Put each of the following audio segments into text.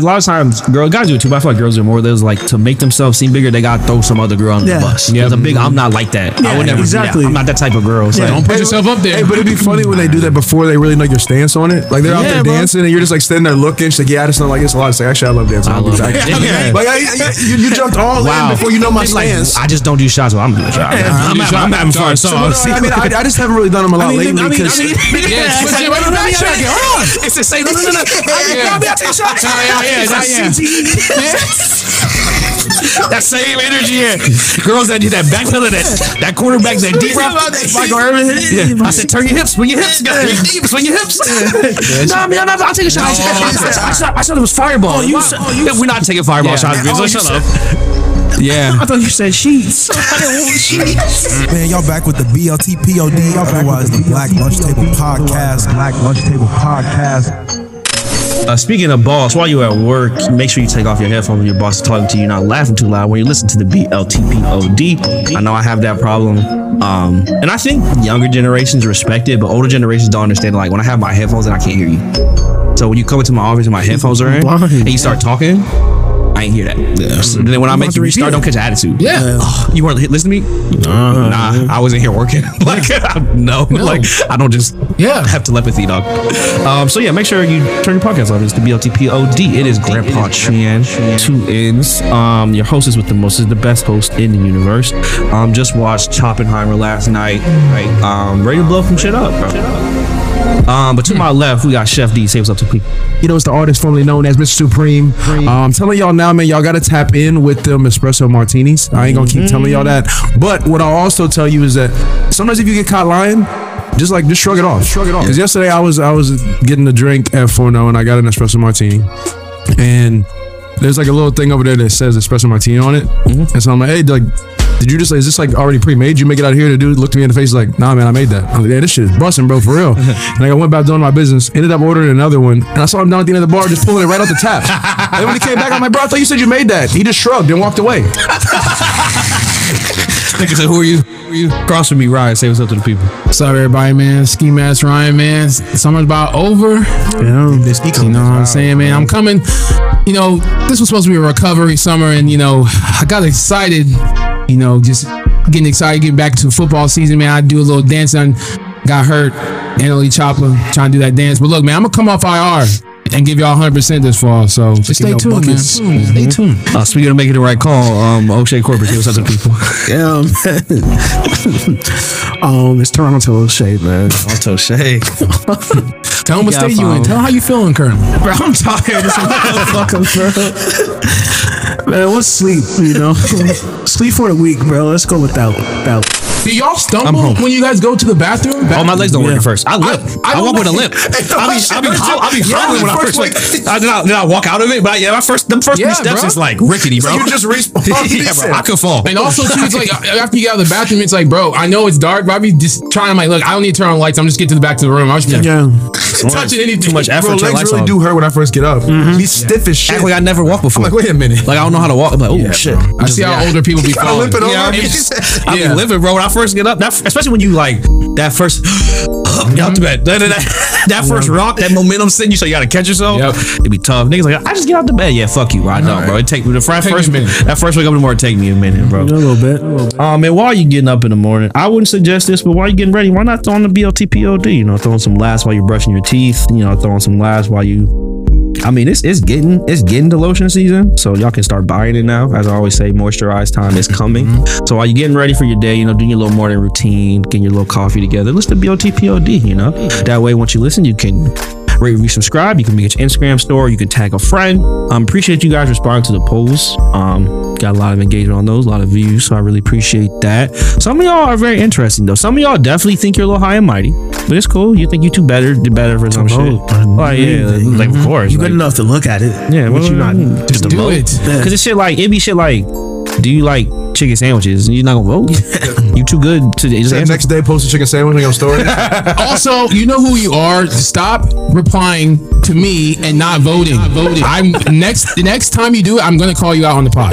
a lot of times, girl guys do it too. But I feel like girls do more. There's like to make themselves seem bigger, they gotta throw some other girl on Yeah. the bus. Yeah. Yeah, a big. I'm not like that. I would never exactly. exactly. I'm not that type of girl. So Don't put Hey, yourself up there. Hey, but it'd be funny when they do that before they really know your stance on it. Like they're out Yeah, there bro. dancing and you're just like standing there looking. She's like, yeah, I just don't like this a lot. It's like, actually, I love dancing. I love Exactly. it. Like I, I- you, you jumped all in before you know my It's like, stance. I just don't do shots. Well, I'm doing shots. I'm, having- I'm having fun. So, So, I mean, I, I just haven't really done them a lot lately because yeah, it's the same. No, no, no, no. Yeah. I'll take a shot. Yeah. That same energy here. Girls that do that back pillar, that that quarterback, that deep route. Michael Irvin. Yeah. I said, turn your hips, swing your hips, swing deep, swing your hips. nah, man, I'm not, I'll take a shot. I, said- I, said- I said it was fireball. Oh, you Wow. said- oh, you Yeah, We're not taking fireball shots. Oh, so shut said- up. Yeah. I thought you said sheets. I didn't want sheets. Man, y'all back with the BLTPOD, otherwise the Black Lunch Table Podcast. Black Lunch Table Podcast. Uh, speaking of boss, while you're at work, make sure you take off your headphones when your boss is talking to you. You're not laughing too loud when you listen to the BLTPOD. I know I have that problem. Um, and I think younger generations respect it, but older generations don't understand. Like when I have my headphones and I can't hear you. So when you come into my office and my headphones are in and you start talking, I ain't hear that. So then when I make you restart, don't catch attitude. Yeah. Oh, you weren't li- listening to me? Nah, I wasn't here working. like, no, like I don't just Yeah. have telepathy, dog. Um, so yeah, make sure you turn your podcast on. It's the BLTPOD. It is Grandpa Chan, two ends. Um, your host is with the most, is the best host in the universe. Um, just watched Oppenheimer last night. Right, um, ready to blow some shit up, bro. Um, but to my left, we got Chef D. Say what's up to people. you know, it's the artist formerly known as Mr. Supreme. Um, I'm telling y'all now, man, y'all got to tap in with them espresso martinis. I ain't gonna keep telling y'all that. But what I'll also tell you is that sometimes if you get caught lying, just like just shrug it off. Shrug it off. Because yesterday I was I was getting a drink at Forno and I got an espresso martini, and there's like a little thing over there that says espresso martini on it. And so I'm like, hey, like. Did you just like, is this like already pre-made? You make it out here? The dude looked me in the face like, nah, man, I made that. I'm like, yeah, this shit is busting, bro, for real. and like, I went back doing my business, ended up ordering another one, and I saw him down at the end of the bar just pulling it right off the tap. and when he came back, I'm like, bro, I thought you said you made that. He just shrugged and walked away. Nigga said, who are you? Who are you? Cross with me, Ryan. Say what's up to the people. What's up, everybody, man? Ski Mask Ryan, man. Summer's about over. Yeah. You know what I'm saying, man? I'm coming. You know, this was supposed to be a recovery summer, and you know, I got excited. You know, just getting excited, getting back to football season, man. I do a little dance and got hurt. Annalie Chopper trying to do that dance, but look, man, I'm gonna come off IR and give y'all 100 percent this fall. So just stay no tuned, man. buckets. Stay tuned. Uh, speaking of making the right call, um, O'Shea Corporate, say what's up to the people. Yeah, man. um, it's Toronto O'Shea, man. Toronto Shea. Tell them what state you in. Tell them how you feeling currently. Bro, I'm tired. This motherfucker, bro. Man, what's sleep? You know, sleep for the week, bro. Let's go without without. Do y'all stumble when you guys go to the bathroom? Oh, my legs don't work Yeah. at first. I limp. I, I don't walk with a limp. I be, I be, Yeah, I be hobbling when I first like. I, then, I, then I walk out of it, but yeah, my first, them first Yeah, three steps bro. is like rickety, bro. you just respawn. yeah, bro. I could fall. And also, too, it's like after you get out of the bathroom, it's like, bro, I know it's dark, but I be just trying. I'm like, look, I don't need to turn on lights. I'm just get to the back to the room. I was just Yeah, touching anything. Too much effort. Bro, turn legs really on. do hurt when I first get up. Mm-hmm. He's stiff as shit. Act like I never walked before. I'm like, wait a minute. Like I don't know how to walk. I'm like, oh shit. I see how older people be falling. limping Yeah, I over. be, I be living, bro. When I first get up, that especially when you like that first get out the bed, that, that, that first mm-hmm. rock, that momentum sitting you, so you gotta catch yourself. Yep. It'd be tough. Niggas like, I just get out the bed. Yeah, fuck you. I know, bro. It take me the first, Take me a first minute. that first wake up in the morning take me a minute, bro. a little bit. A little bit. Um, man, while you getting up in the morning, I wouldn't suggest this, but while you getting ready, why not throw on the BLTPOD? You know, throwing some laughs while you're brushing your teeth. You know, throwing some laughs while you. I mean, it's it's getting it's getting to lotion season, so y'all can start buying it now. As I always say, moisturize time is coming. Mm-hmm. So while you're getting ready for your day, you know, doing your little morning routine, getting your little coffee together, listen to BLTPOD. You know, that way once you listen, you can rate, review, subscribe. You can make it your Instagram store. You can tag a friend. Um, appreciate you guys responding to the polls. Um, got a lot of engagement on those, a lot of views, so I really appreciate that. Some of y'all are very interesting though. Some of y'all definitely think you're a little high and mighty, but it's cool. You think you two better, did better for some shit. vote. Oh yeah, like of course. You like, good enough to look at it. yeah, but well, you not. just do it. Because it's shit like it be shit like, do you like chicken sandwiches. And You're not gonna vote. you too good to just That answer. next day, post a chicken sandwich on your story. Also, you know who you are. Stop replying to me and not voting. Voting. I'm next. The next time you do it, I'm gonna call you out on the pod.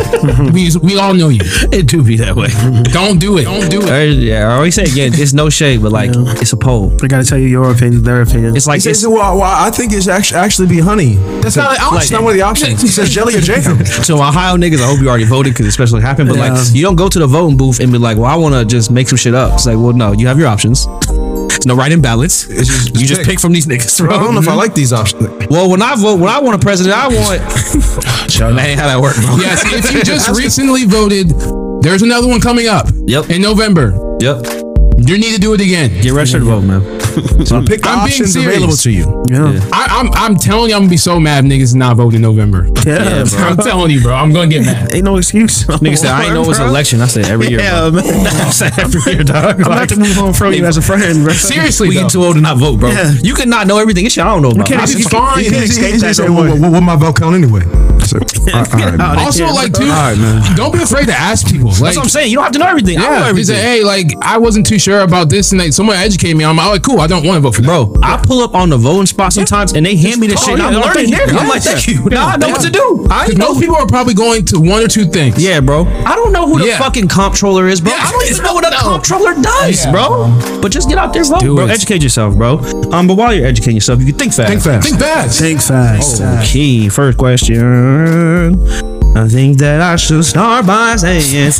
we we all know you. It do be that way. Don't do it. Don't do it. Uh, yeah, I always say again, it's no shade, but like it's a poll. I gotta tell you your opinion, their opinion. It's like He says, it's, well, well, I think it's actually actually be honey. That's not an It's option. not one of the options. He says jelly or jam. so Ohio niggas. I hope you already voted because especially happened. But Yeah. like, you don't go to the voting booth and be like, "Well, I want to just make some shit up." It's like, well, no, you have your options. There's no right and balance. It's just- you just pick. pick from these niggas. I Bro. don't know if I like these options. Well, when I vote, when I want a president, I want. that ain't how that works, bro. Yes, if you just recently voted, there's another one coming up. Yep. In November. Yep. You need to do it again. Get registered to vote, man. So pick the I'm being options available to you. yeah. I, I'm I'm telling you, I'm gonna be so mad if niggas not vote in November. Yeah, bro. I'm telling you, bro. I'm gonna get mad. Ain't no excuse. Nigga said, I ain't know it's election. I said every year. Yeah, bro. man. I said every year, dog. I'm about to move on from you as a friend, bro. Seriously, we though. getting too old to not vote, bro. Yeah. You could not know everything. It's shit I don't know about. can't I just- fine. you can't escape that said, no what, more. what, what my vote count anyway? So, all right, all right. Also, Yeah, like, bro. dude, All right, man. don't be afraid to ask people. Like, That's what I'm saying. You don't have to know everything. I know yeah, he said, hey, like, I wasn't too sure about this, and like, someone educated me. I'm like, oh, cool. I don't want to vote for that. Bro, I pull up on the voting spot sometimes and they hand me the Oh, shit. yeah, I'm learning. thank you. I'm like, thank you. Now I know what to do. I know. most people are probably going to one or two things. Yeah, bro. I don't know who the Yeah. fucking comptroller is, bro. Yeah. I don't even know what a comptroller does, bro. But just get out there, vote, bro. Educate yourself, bro. Um, but while you're educating yourself, you can think fast. Think fast. Think fast. Think fast. Okay, first question. Turn. I think that I should start by saying.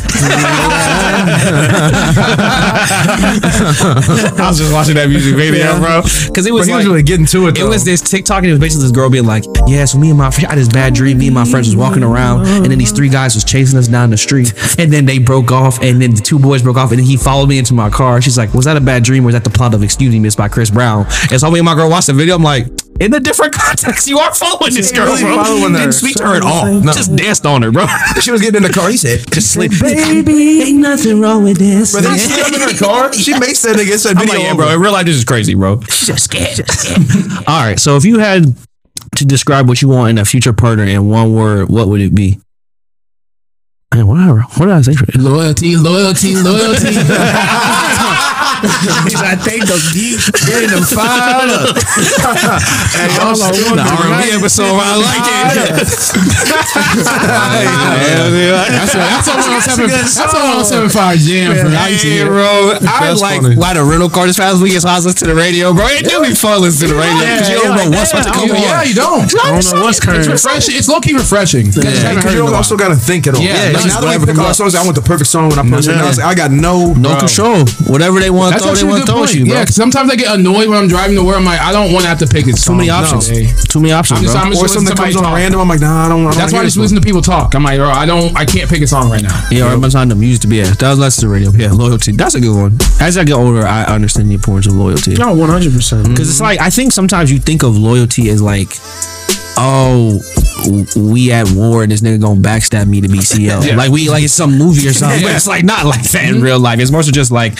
I was just watching that music video, bro, because it But was he like, was really getting to it. It was this TikTok, and it was basically this girl being like, "Yeah, so me and my I had this bad dream. Me and my friends was walking around, and then these three guys was chasing us down the street, and then they broke off, and then the two boys broke off, and then he followed me into my car. She's like, "Was that a bad dream, or was that the plot of Excuse Me, Miss by Chris Brown?" And so me and my girl watched the video. I'm like. In a different context, you are following this girl, really bro. following her. Didn't speak to her at all. No. Just danced on her, bro. she was getting in the car. He said, Just sleep. Baby, ain't nothing wrong with this. "But then she slid up in her car. She makes that nigga. It's that I'm video, like, yeah, bro. In real life, this is crazy, bro. Just scared. Just scared. All right. So if you had to describe what you want in a future partner in one word, what would it be? Man, whatever. What did I say for? Loyalty, loyalty, loyalty. I think those deep getting them fired up. Hey, y'all The R&B episode, I like it. That's a, that's a 107, that's a 175 jam for I used to Hey, hear. bro, I like funny. why the rental car this past weekend, so I was listening to the radio, bro. It do be fun listening to the radio because you don't know what's about to come Yeah, on. yeah, you don't. I don't know what's It's current. refreshing. It's low key refreshing. You Because you it in a also got to think it all. Yeah, like, it's now that I pick comes all songs, I want the perfect song when I post it. Now I got no, No control. Whatever they want to That's throw, they actually a want good to throw point. you, bro. Yeah, sometimes I get annoyed when I'm driving to work. I'm like, I don't want to have to pick it. Too many options. Too many options, I'm just, bro. I'm just Or something comes on talk. random. I'm like, nah, I don't. I don't That's why I just listen to people talk. I'm like, bro, I don't, I can't pick a song right now. Yeah, I'm time the music to be at. That was less to the radio. Yeah, loyalty. That's a good one. As I get older, I understand the importance of loyalty. No, one hundred percent. Because it's like I think sometimes you think of loyalty as like, oh, we at war and this nigga gonna backstab me to be CO. Yeah. Like we like it's some movie or something. But Yeah. it's like not like that in mm-hmm. real life. It's more so just like,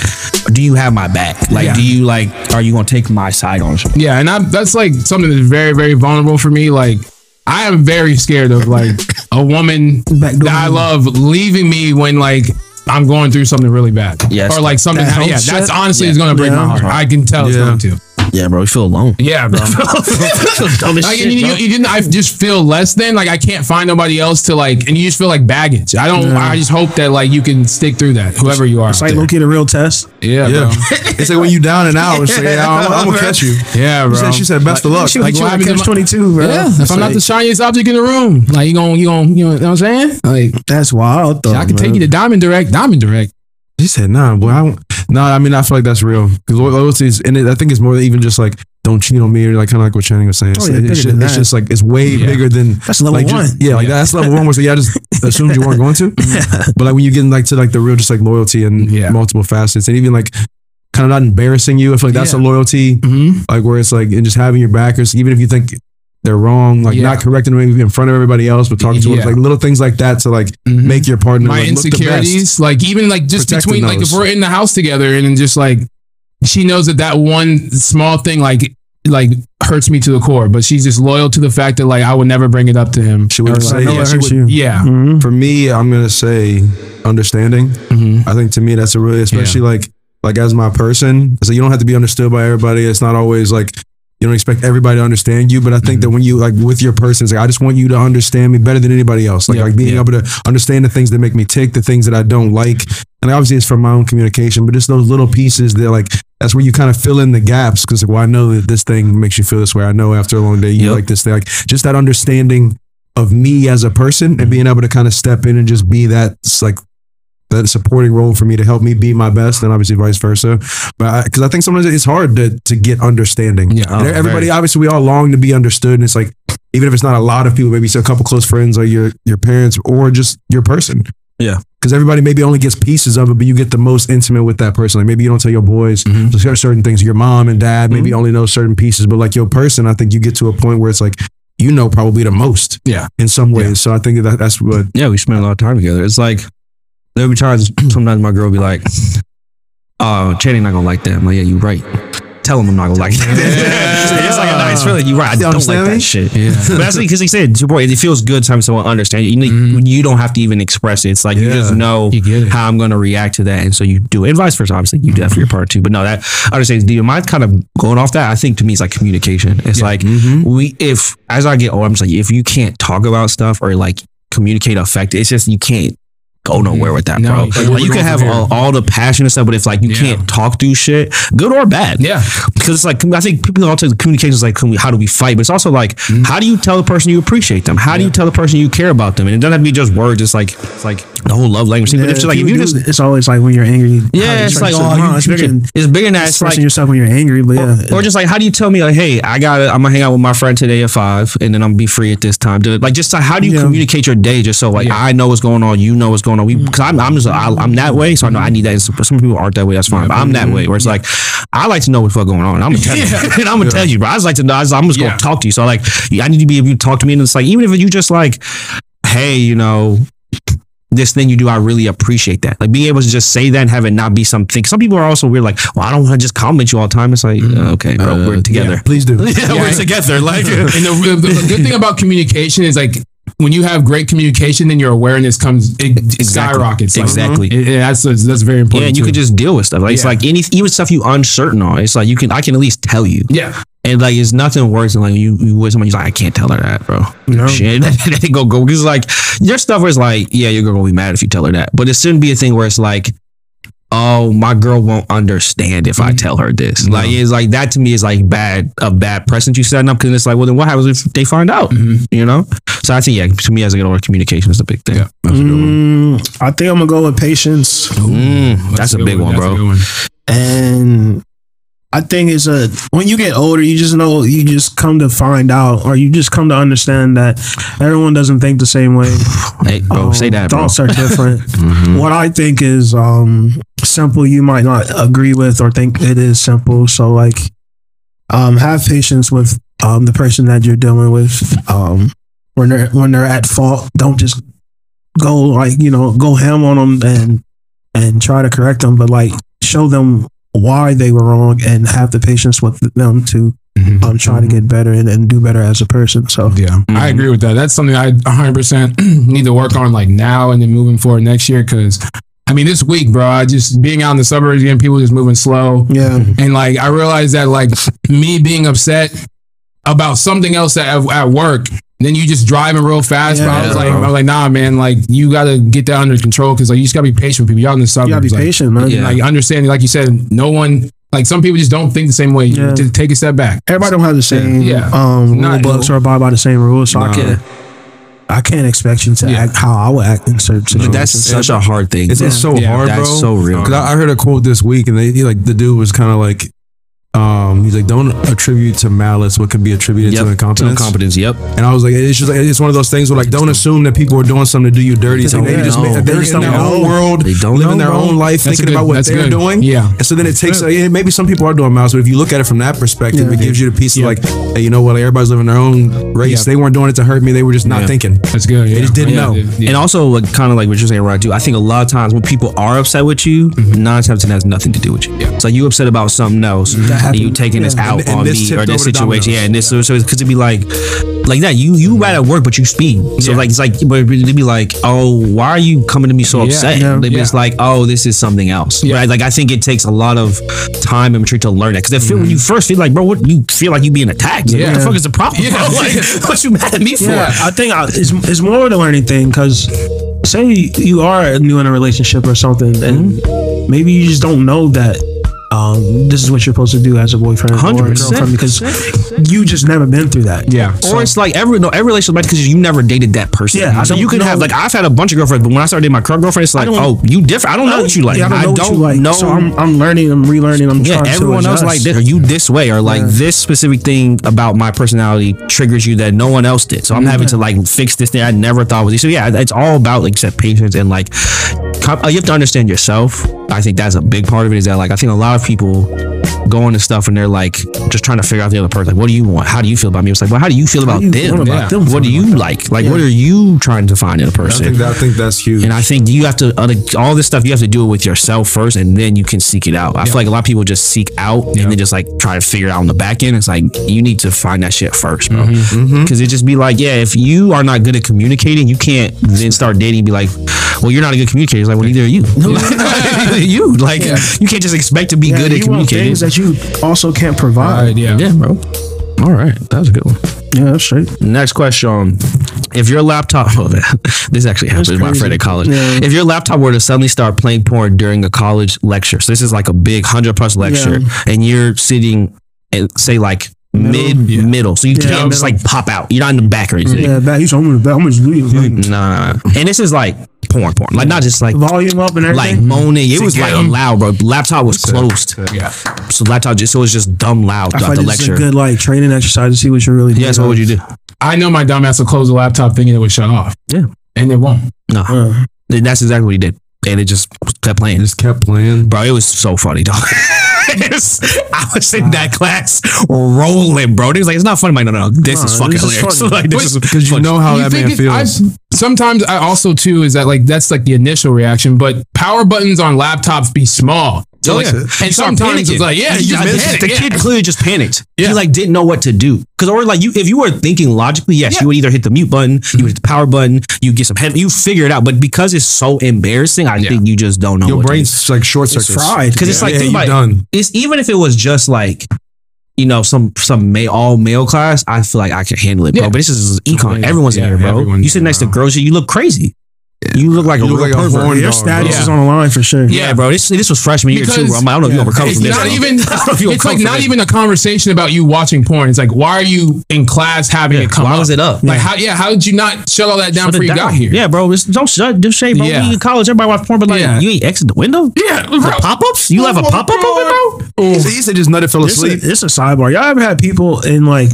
do you have my back? Like, Yeah. do you like? Are you gonna take my side on something? Yeah, and I, that's like something that's very, very vulnerable for me. Like, I am very scared of like a woman that I love leaving me when like I'm going through something really bad. Yes. or like something. That yeah, hope that's honestly Yeah. is gonna break my heart. I can tell it's going to. Yeah, bro. You feel alone. Yeah, bro. dumb as Like, shit, you, bro. you didn't. I just feel less than. Like I can't find nobody else to like, and you just feel like baggage. I don't. I just hope that like you can stick through that, whoever you are. It's out like there. a real test. yeah, Yeah, bro. it's like when you down and out. It's like, yeah, I'm, I'm gonna catch you. Yeah, She bro. said, she said, best of luck. She Like, like, like catch twenty two, bro. Yeah, if I'm not the shiniest object in the room, like you gonna, you gonna, you know, what I'm saying? Like that's wild though. I can take you to Diamond Direct, Diamond Direct. She said, nah, boy. I don't, no, I mean, I feel like that's real. Because loyalty is, and it, I think it's more than even just like, don't cheat on me or like kind of like what Channing was saying. Oh, It's, yeah, it's, bigger just, it's just like, it's way Yeah. bigger than. That's level like, just- one. yeah, like Yeah. that's level one where so yeah, I just assumed you weren't going to. But like when you get like to like the real, just like loyalty and Yeah. multiple facets and even like kind of not embarrassing you. I feel like that's Yeah. a loyalty. Mm-hmm. Like where it's like, and just having your backers, even if you think they're wrong, like Yeah. not correcting them in front of everybody else, but talking to them, like little things like that to like Mhm. make your partner My like, look the best. insecurities, like even like just Protecting between like if we're in the house together and just like she knows that that one small thing like like hurts me to the core, but she's just loyal to the fact that like I would never bring it up to him. She would Or, say, like, know yeah, it she would, you. yeah. Mhm. For me, I'm gonna say understanding. Mm-hmm. I think to me that's a really, especially like like as my person. So you don't have to be understood by everybody. It's not always like you don't expect everybody to understand you. But I think Mm-hmm. that when you like with your person, it's like I just want you to understand me better than anybody else. Like Yeah. like being Yeah. able to understand the things that make me tick, the things that I don't like. And obviously it's from my own communication, but it's those little pieces that like that's where you kind of fill in the gaps because like, well, I know that this thing makes you feel this way. I know after a long day you Yep. like this thing. Like just that understanding of me as a person and being able to kind of step in and just be that like that supporting role for me to help me be my best and obviously vice versa but because I, think sometimes it's hard to to get understanding Yeah. Oh, everybody very. obviously we all long to be understood and it's like even if it's not a lot of people maybe it's a couple close friends or your your parents or just your person Yeah. because everybody maybe only gets pieces of it but you get the most intimate with that person like maybe you don't tell your boys Mhm. certain things your mom and dad maybe Mm-hmm. only know certain pieces but like your person I think you get to a point where it's like you know probably the most Yeah. in some ways Yeah. so I think that that's what Yeah, we spend a lot of time together. It's like there'll be times sometimes my girl will be like, "Oh, Channing not gonna like that." I'm like, "Yeah, you right." Tell him I'm not gonna like that. it's like a nice feeling. You're right. I don't like that shit. Yeah. But that's because he said, it's your boy, it feels good time someone understand you. You, Mhm. you don't have to even express it. It's like you just know You how I'm going to react to that. And so you do it. And vice versa. Obviously, you do that for your part too. But no, that I understand. Do you mind kind of going off that? I think to me, it's like communication. It's like we, if as I get older, I'm just like, if you can't talk about stuff or like communicate effective, it's just you can't go nowhere with that, No, bro. you can't. Like, you can have all, all the passion and stuff, but if like you Yeah. can't talk through shit, good or bad, Yeah. because it's like I think people all take communication is like can we, how do we fight, but it's also like Mm-hmm. how do you tell the person you appreciate them? How do you tell the person you care about them? And it doesn't have to be just words. It's like it's like the whole love language thing. but Yeah, it's just like if you do- just it's always like when you're angry. yeah, it's like oh, you, it's bigger can- than it's bigger than that. It's expressing like yourself when you're angry. But yeah, or just like how do you tell me like hey I got to I'm gonna hang out with my friend today at five and then I'm gonna be free at this time. To, like just like, how do you communicate your day just so like I know what's going on, you know what's going on. We mm. because I'm I'm just I, I'm that way, so I know I need that. And Some, people aren't that way. That's fine, but I'm that mm-hmm. way where it's like I like to know what's going on. I'm gonna tell you, and I'm gonna tell you, bro. I just like to know. I I'm just gonna talk to you. So like I need to be able to talk to me, and it's like even if you just like hey, you know this thing you do, I really appreciate that. Like being able to just say that and have it not be something. Some people are also weird, like, well, I don't want to just comment you all the time. It's like, uh, okay, bro, we're uh, together. please do Yeah, we're together. Like, and the, the, the good thing about communication is like when you have great communication, then your awareness comes it Exactly. skyrockets. Like, Exactly. Mm-hmm. it- it- that's that's very yeah, important. and you too. can just deal with stuff. Like it's like any even stuff you uncertain on. It's like you can I can at least tell you. yeah. And like it's nothing worse than like you you with somebody who's like I can't tell her that, bro. No. Shit, they go go because like there's stuff where it's like yeah you're gonna be mad if you tell her that, but it shouldn't be a thing where it's like oh my girl won't understand if I tell her this. Like it's like that to me is like bad a bad precedent you setting up because it's like well then what happens if they find out? You know. So I think yeah to me as I get older communication is a big thing. Yeah. Mm, I think I'm gonna go with patience, Mm, that's, a good big one, That's a bro. good one. and I think it's a when you get older, you just know you just come to find out, or you just come to understand that everyone doesn't think the same way. Hey, bro, Um, say that, bro. Thoughts are different. Mhm. What I think is um, simple, you might not agree with or think it is simple. So, like, um, have patience with um, the person that you're dealing with. Um, when they're when they're at fault, don't just go like you know go ham on them and and try to correct them, but like show them why they were wrong and have the patience with them to Mhm. um, try to get better and, and do better as a person. So, Yeah, I Mhm. agree with that. That's something I 100% need to work on like now and then moving forward next year. Cause I mean, this week, bro, I just being out in the suburbs again, people just moving slow. yeah. And like, I realized that like me being upset about something else at, at work, then you just driving real fast. but I was Yeah, like, bro. I was like, nah, man, like you got to get that under control. Cause like, you just gotta be patient with people. Y'all in the suburbs, You suburbs. gotta be like, patient, man. Yeah. Like understanding, like you said, no one, like some people just don't think the same way. You Yeah. Just take a step back. Everybody don't have the same Yeah. um rule Not- books or abide by the same rules, so I can't I can't expect you to Yeah. act how I would act in certain But situations. that's such a hard thing. It's, it's so Yeah, hard, that's bro. so real. Because I, I heard a quote this week, and they like the dude was kind of like, um, he's like, don't attribute to malice what could be attributed Yep. to incompetence. Incompetence. Yep. And I was like, it's just like it's one of those things where like, don't assume that people are doing something to do you dirty. So don't they just know. make, they're They in their don't own world, They don't living know, their bro. own life, That's thinking good- about what they're good. doing. Yeah. And so then it takes uh, maybe some people are doing malice, but if you look at it from that perspective, Yeah. it gives you the piece Yeah. of like, hey, you know what? Like, everybody's living their own race. Yeah. They weren't doing it to hurt me. They were just not Yeah. thinking. That's good. Yeah. just didn't Yeah, know. yeah. And also, like, kind of like what you're saying, right? Too. I think a lot of times when people are upset with you, nine times ten has nothing to do with you. Yeah. It's like you upset about something else. And happened. you taking this Yeah. out And- and on me or this situation. Yeah, and this so because it'd be like like that. You you right at work, but you speed. So Yeah. like it's like but it'd be like, oh, why are you coming to me so upset? Yeah. Yeah. it's like, oh, this is something else. Right? Like I think it takes a lot of time and maturity to learn that because when you first feel like, bro, what you feel like you being attacked. Like, What the fuck is the problem? Yeah. Bro? Like, what you mad at me for? I think I, it's, it's more of a learning thing because say you are new in a relationship or something, and Mm-hmm. maybe you just don't know that um, this is what you're supposed to do as a boyfriend or a girlfriend because you just never been through that. Yeah. Or it's like every no every relationship because you never dated that person. Yeah, so you can know- have like I've had a bunch of girlfriends, but when I started dating my current girlfriend, it's like, oh, you different. I don't know what you like. Yeah, I don't know like. know. So I'm, I'm learning. I'm relearning. I'm yeah, everyone else like this. Are you this way? Or like Yeah. this specific thing about my personality triggers you that no one else did. So I'm having to like fix this thing I never thought was. So yeah, it's all about like set patience and like uh, you have to understand yourself. I think that's a big part of it. Is that like I think a lot of people go into stuff and they're like just trying to figure out the other person. Like, what do you want? How do you feel about me? It's like, well, how do you feel about you them? about Yeah. them? What do you like? Like, what are you trying to find in a person? think that, I think that's huge. And I think you have to uh, all this stuff. You have to do it with yourself first, and then you can seek it out. I feel like a lot of people just seek out and then just like try to figure it out on the back end. It's like you need to find that shit first, bro. Because it just be like, yeah, if you are not good at communicating, you can't then start dating. and Be like, well, you're not a good communicator. It's like, well, neither are you. you like you can't just expect to be Yeah, good at communicating. things that you also can't provide. Right, yeah. yeah, bro. All right, that was a good one. Yeah, that's straight. Next question. If your laptop, oh, man, this actually happened to my friend at college. Yeah. If your laptop were to suddenly start playing porn during a college lecture, so this is like a big 100 plus lecture, and you're sitting at, say, like mid middle, so you Yeah, can't just like pop out. You're not in the back or anything. Yeah, that he's home with that. I'm just leave. No, no, no. And this is like porn, porn. Like, not just like. Volume up and everything. Like moaning, it was like loud, bro. Laptop was closed, Yeah. so laptop just so it was just dumb loud I throughout feel the like this lecture. a good like training exercise to see what you're really doing. Yes, what would you do? I know my dumbass will close the laptop thinking it would shut off. Yeah. And it won't. No, Uh, that's exactly what he did, and it just kept playing. just kept playing. Bro, it was so funny, dog. It's- I was in that class rolling, bro. He was like, "It's not funny." I'm like, no, no, this is fucking this hilarious. funny. like, this is Because you know how You that man it- feels. I- sometimes I also too is that like that's like the initial reaction, but power buttons on laptops be small. So Oh, like, yeah. Uh, and You start sometimes panicking. it's like, yeah, You you just just panic, the yeah. kid clearly just panicked. He like didn't know what to do because or like you, if you were thinking logically, yes, Yeah. you would either hit the mute button, you mm-hmm. would hit the power button, you get some head, you figure it out. But because it's so embarrassing, I think you just don't know. Your what to do. brain's like short circuits. fried. because it's like Yeah, think you about it, done. It's even if it was just like. You know, some some male, all male class. I feel like I can handle it, bro. Yeah. But this is econ. Yeah, Everyone's in yeah, here, bro. You sit next to girls, you look crazy. You look like You a look real like a pervert. horn your dog, status bro. is on the line for sure. Yeah, bro. This this was freshman year too. Because- Bro. I'm- I don't know if you yeah. overcome from this. not even. I don't know if you It's like not this. even a conversation about you watching porn. It's like, why are you in class having it come Why up? was it up? Like how? Yeah, how did you not shut all that down Shut before you down. got here? Yeah, bro. It's, don't shut. Just say, bro. Yeah. We in college. Everybody watch porn, but like, Yeah. you ain't exit the window. yeah. The pop ups. You have a pop up open, bro. He said, he just nutted fell This asleep. this is a sidebar. Y'all ever had people in like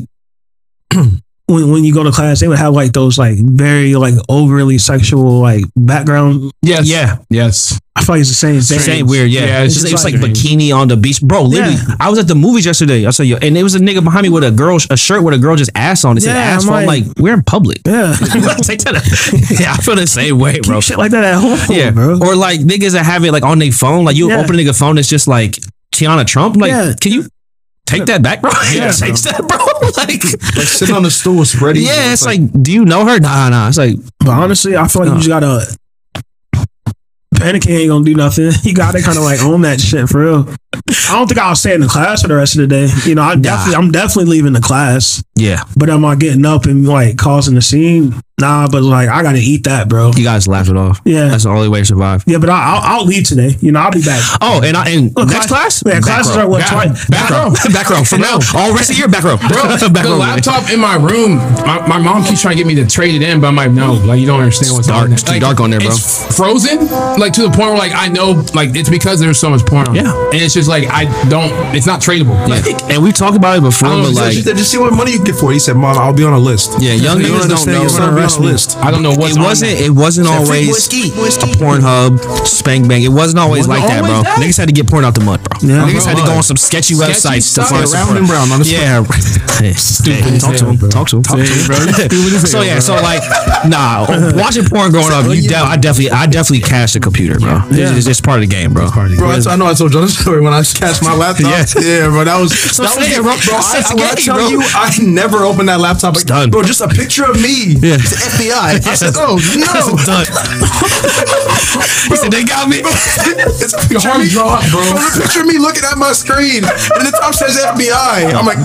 when when you go to class, they would have like those like very like overly sexual like background. Yes. Yeah. Yes. I feel like it's the same thing. Same weird, yeah. Yeah, it's it's just, it was like, bikini on the beach, bro. Literally, Yeah. I was at the movies yesterday. I saw you, and it was a nigga behind me with a girl, a shirt with a girl just ass on. It said Yeah, ass. I'm I'm like, like- we're in public. Yeah, Take that. yeah, I feel the same way, bro. keep shit like that at home, Yeah, bro. or like niggas that have it like on their phone. Like you Yeah. open a nigga phone, it's just like Teanna Trump. Like, Yeah. can you take that back, bro? Yeah, take bro. that, bro. like, Like sitting on the stool spreading. yeah, it's like, do you know her? Nah, nah. It's like, But honestly, I feel like No. you just gotta. Panicking ain't gonna do nothing. You gotta kind of like own that shit for real. I don't think I'll stay in the class for the rest of the day. You know, I definitely, I'm definitely leaving the class. yeah, But am I getting up and like causing a scene? Nah, but like I gotta eat that, bro. you guys laugh it off. Yeah, That's the only way to survive. yeah. But I, I'll, I'll leave today. You know, I'll be back. Oh, and I, and Look, next class, Yeah, Back classes row. are what Yeah. twice. back row, back row. From now, all rest of the year, back row, Bro, back the row. laptop in my room, my, my mom keeps trying to get me to trade it in, but I'm like, no, like you don't understand what's dark. It's too dark on there, bro. It's frozen, like to the point where like I know, like it's because there's so much porn on. Yeah. and it's just like I don't. It's not tradable. Like, And we talked about it before, I but like, she said, just see what money you get for it. He said, Mom, I'll be on a list. yeah, young You niggas don't know. your son be on a list. I don't know what's it wasn't. It wasn't always whiskey, a whiskey. Pornhub, spank bang. It wasn't always like that, bro. Niggas had to get porn out the mud, bro. Niggas had to go on some sketchy, websites to find some round and brown on Yeah, hey, talk to him. Talk to him. Talk to him. So yeah, so like, nah, watching porn growing up, you I definitely, I definitely cashed a computer, bro. It's, it's part of the game, bro. Bro, I know I told this story when I I catch my laptop. Yeah, bro, that was that was saying, the, bro. bro. I, That's I, when I gay, tell bro. you, I never opened that laptop. Like, done. bro, just a picture of me. Yeah. It's FBI. I said, oh no, Done. he said they got me. it's a picture of me, drop, bro. It's a picture of me looking at my screen, and the top says FBI. I'm like,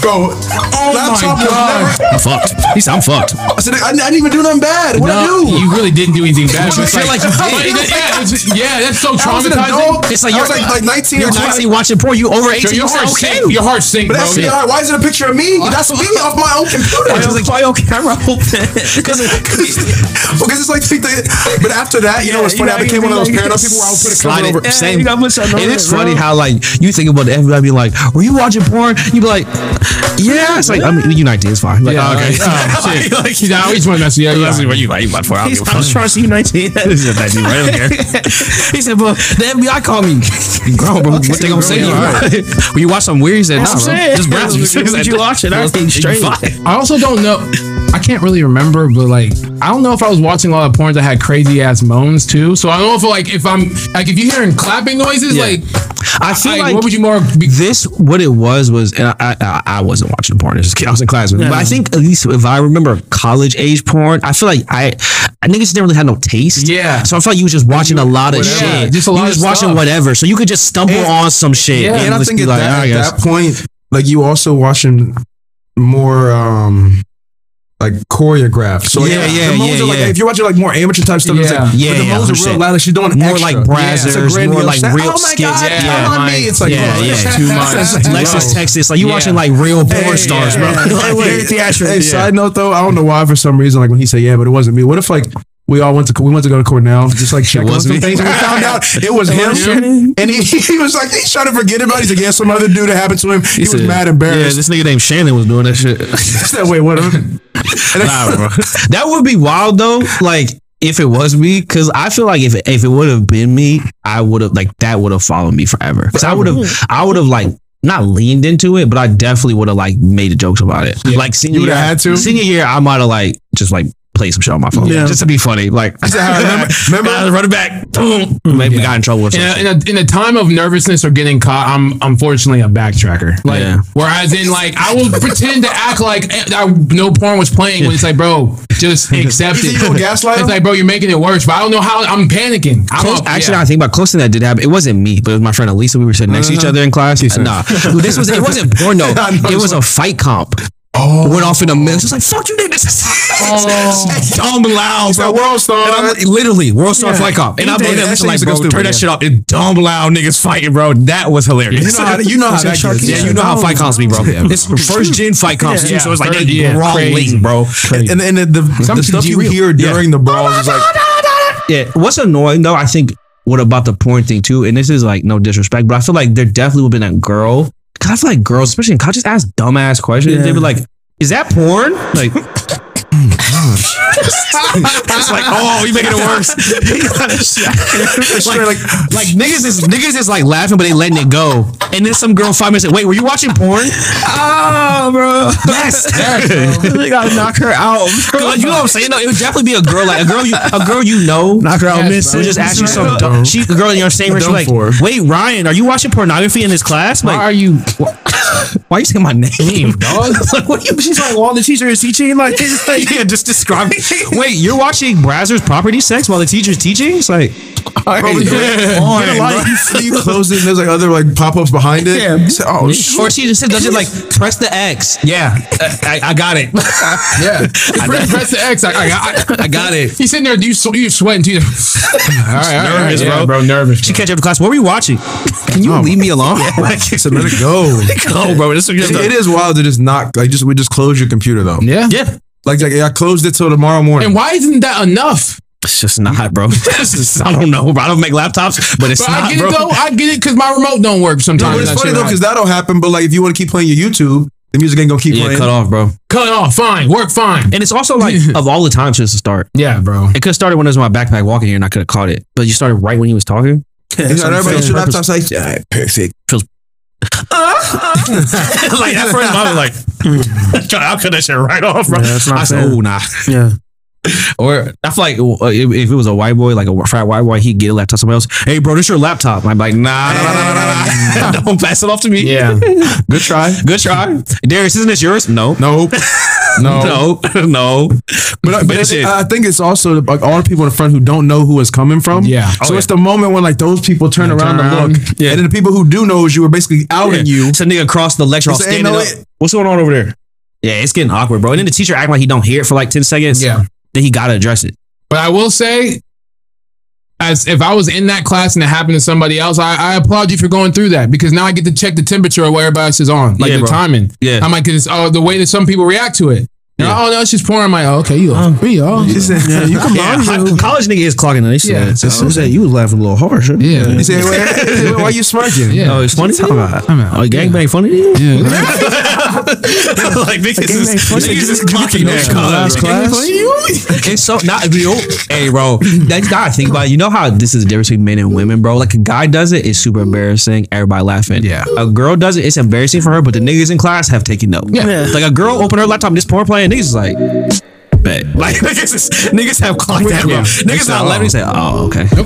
bro, Oh laptop my God. never. I'm fucked. He said I'm fucked. I said, I, I didn't even do nothing bad. What I No, do? you really didn't do anything bad. You It's feel like you did. But yeah, it's just- yeah, that's so I was an traumatizing. It's like you're was like, like 19 You're 20. 19 watching porn. You over 18. Your, your you heart okay. sink. Your heart sink, But bro. that's FBI. Why is it a picture of me? That's me off my own computer. I was like, why your camera open? Because because it's like, think but after that, you know, it's funny. I became one of those paranoid people where I would put a Slide cover it. over. Same. you gotta And it's funny how like you think about the FBI be like, were you watching porn? You'd be like, yeah. It's like I mean, you 19 is fine. Like, Yeah, oh, okay. oh, shit. like, He's I always want to mess with you. Yeah, yeah. What you like? You about for? I don't He's, give a I was fuck. trying to see you 19. He said, "That dude right over there." He said, "But the FBI called me." You grown, bro. What they gonna say? When you watch some weird, he said, "Nah, bro. I'm saying. Just browse." What you watch it? I think straight. I also don't know. I can't really remember, but like, I don't know if I was watching a lot of porn that had crazy ass moans too. So I don't know if like if I'm like if you're hearing clapping noises, Yeah. like I feel like, like what would you more be? this what it was was and I I, I wasn't watching porn. It's just I was in class with it. But I think at least if I remember college age porn, I feel like I, I niggas didn't really have no taste. Yeah. So I felt like you was just watching a lot of Whatever. shit. Just a lot. you lot was of watching whatever. So you could just stumble And- on some shit. Yeah, And I think at, like, that, "I at that point, like you also watching more um like choreographed. So like, Yeah, yeah, the yeah, are like if you're watching like more amateur type stuff, it's Yeah. like, Yeah, but the yeah, moves are real 100%. loud. Like she's doing More extra. like It's brazzers, more grandiose like real Oh skits. Yeah, come on me. It's like yeah, bro, yeah. too much. Lexus. Texas, like you Yeah. watching like real porn Hey, stars, bro. yeah. Like, Hey. Hey, side note though, I don't know why for some reason, like when he said yeah, but it wasn't me. What if like we all went to we went to go to Cornell, just like checking on some me. things, and we found out it was him. And he, he was like he's trying to forget about. it. He's like yeah, some other dude that happened to him. He, was said, mad embarrassed. Yeah, embarrassed. this nigga named Shannon was doing that shit. He said, wait, what? Nah, bro. That would be wild though. Like if it was me, because I feel like if if it would have been me, I would have like that would have followed me forever. Because I would have I would have like not leaned into it, but I definitely would have like made jokes about it. Like senior You would've year, had to? Senior year, I might have like just like played some shit on my phone, Yeah. just to be funny. Like remember- remember- I run it back, boom, maybe got in trouble with In something. a, in, a, in a time of nervousness or getting caught, I'm unfortunately a backtracker. Like, Yeah. whereas in like, I will pretend to act like eh, I, no porn was playing when it's like, bro, just accept it. think you gaslight It's like, bro, you're making it worse. But I don't know how. I'm panicking. I'm Close, up, actually, yeah. I think about close thing that did happen. It wasn't me, but it was my friend Elisa. We were sitting next to each other in class. Nah, this was it wasn't porn though. I It was a fight comp. Oh. Went off in a middle. She was like, "Fuck you, niggas!" Oh. It's dumb loud, bro. like, World Star. And I'm like, literally World Star fight comp. And I'm Anything- looking at that like, shit's bro, go stupid, turn that shit off. It's dumb loud niggas fighting, bro. That was hilarious. You know how you know how that gets. Yeah, you know how fight comps be, bro. It's first gen fight comps too, Yeah, so it's like first- they yeah, brawling, bro. And, and the, the, the stuff you G-Real. hear during the brawls is like Yeah, what's annoying though, I think what about the porn thing too, and this is like no disrespect, but I feel like there definitely would have been a girl. Cause I feel like girls, especially in college, just ask dumbass questions. They'd be like, "Is that porn?" Like, it's like, oh, you making it worse. like, like, like niggas is niggas is like laughing, but they letting it go. And then some girl five minutes, like, wait, were you watching porn? Oh, bro. Yes. they gotta knock her out. Bro. you know what I'm saying? No, it would definitely be a girl, like a girl you, a girl you know. Knock her out, Yes, miss. So just ask you some dumb. She, a girl in your same range. She's Dumb like, for. wait, Ryan, are you watching pornography in this class? Like, Why are you? why are you saying my name, dog? like, what are you? She's like, while the teacher is teaching, like, it's like yeah, just describe. Wait, you're watching Brazzers property sex while the teacher's teaching? It's like, bro, you get a lot- you, you close it and there's like other like pop ups behind it. Yeah. Oh, you oh shit. or she just said, does it like press the X? Yeah, I, I got it. Yeah, press, press the X. I, I, I, I got it. He's sitting there. You sw- you sweating too. all right, all right, Nervous, yeah, bro. bro. Nervous. She catch up to class. What were you watching? Can you oh, leave me alone? Like, So let it go. go, oh, bro. This is It- it is wild to just not like just we just close your computer though. Yeah. Yeah, Like, like I closed it till tomorrow morning. And why isn't that enough? It's just not, bro. Just- I don't know, bro. I don't make laptops, but it's But not, I get bro. it though. I get it because my remote don't work no, sometimes. but it's funny though happens. because that'll happen. But like if you want to keep playing your YouTube, the music ain't gonna keep Yeah, playing. cut off, bro. cut it off. Fine, work fine. And it's also like of all the times since the start. Yeah, bro. It could have started when it was in my backpack walking here and I could have caught it. But you started right when he was talking. You got everybody should laptops like yeah, perfect. like that first I was like, hmm. I cut that shit right off, bro. Yeah, that's not I said, oh nah. Yeah. Or I feel like uh, if, if it was a white boy, like a frat white boy, he'd get a laptop to somebody else. Hey, bro, this your laptop. I'm like, nah, nah, nah, nah, nah, nah. Don't pass it off to me. Yeah. Good try. Good try. Darius, isn't this yours? No. Nope. No. No. no. But, I- but it- it. I think it's also like all the people in front who don't know who it's coming from. Yeah. So Oh, it's the moment when like those people turn around turn to around. look, Yeah. and then the people who do know is you are basically outing you. It's a nigga across the lecture hall It's- ain't standing no up. What's going on over there? Yeah, it's getting awkward, bro. And then the teacher acting like he don't hear it for like 10 seconds. Yeah. Then he gotta address it. But I will say, as if I was in that class and it happened to somebody else, I, I applaud you for going through that because now I get to check the temperature of where everybody else is on, like Yeah, the bro. timing. Yeah. I'm like, cause oh, the way that some people react to it. You know, Yeah. oh no, it's just pouring. I'm like, oh, okay, you oh, me, oh, She said, yeah, you come Yeah, on. high- you. college nigga is clogging it. They said, Yeah. so, so, you was laughing a little harsh. Huh? yeah, He said, "Why- why are you smirking? yeah. Oh, it's funny. What oh, you talking about? I'm out. Oh, gangbang funny to you? Yeah. like niggas is, niggas is clocking no that. last class. It's so not real. Hey, bro, that's gotta think about. It. You know how this is the difference between men and women, bro. Like a guy does it, it's super embarrassing. Everybody laughing. Yeah. A girl does it, it's embarrassing for her, but the niggas in class have taken note. Yeah. Like a girl open her laptop, this porn playing, niggas is like. Bet. Like niggas, is, niggas have clocked that, bro. Yeah. Niggas not letting me say, oh, okay.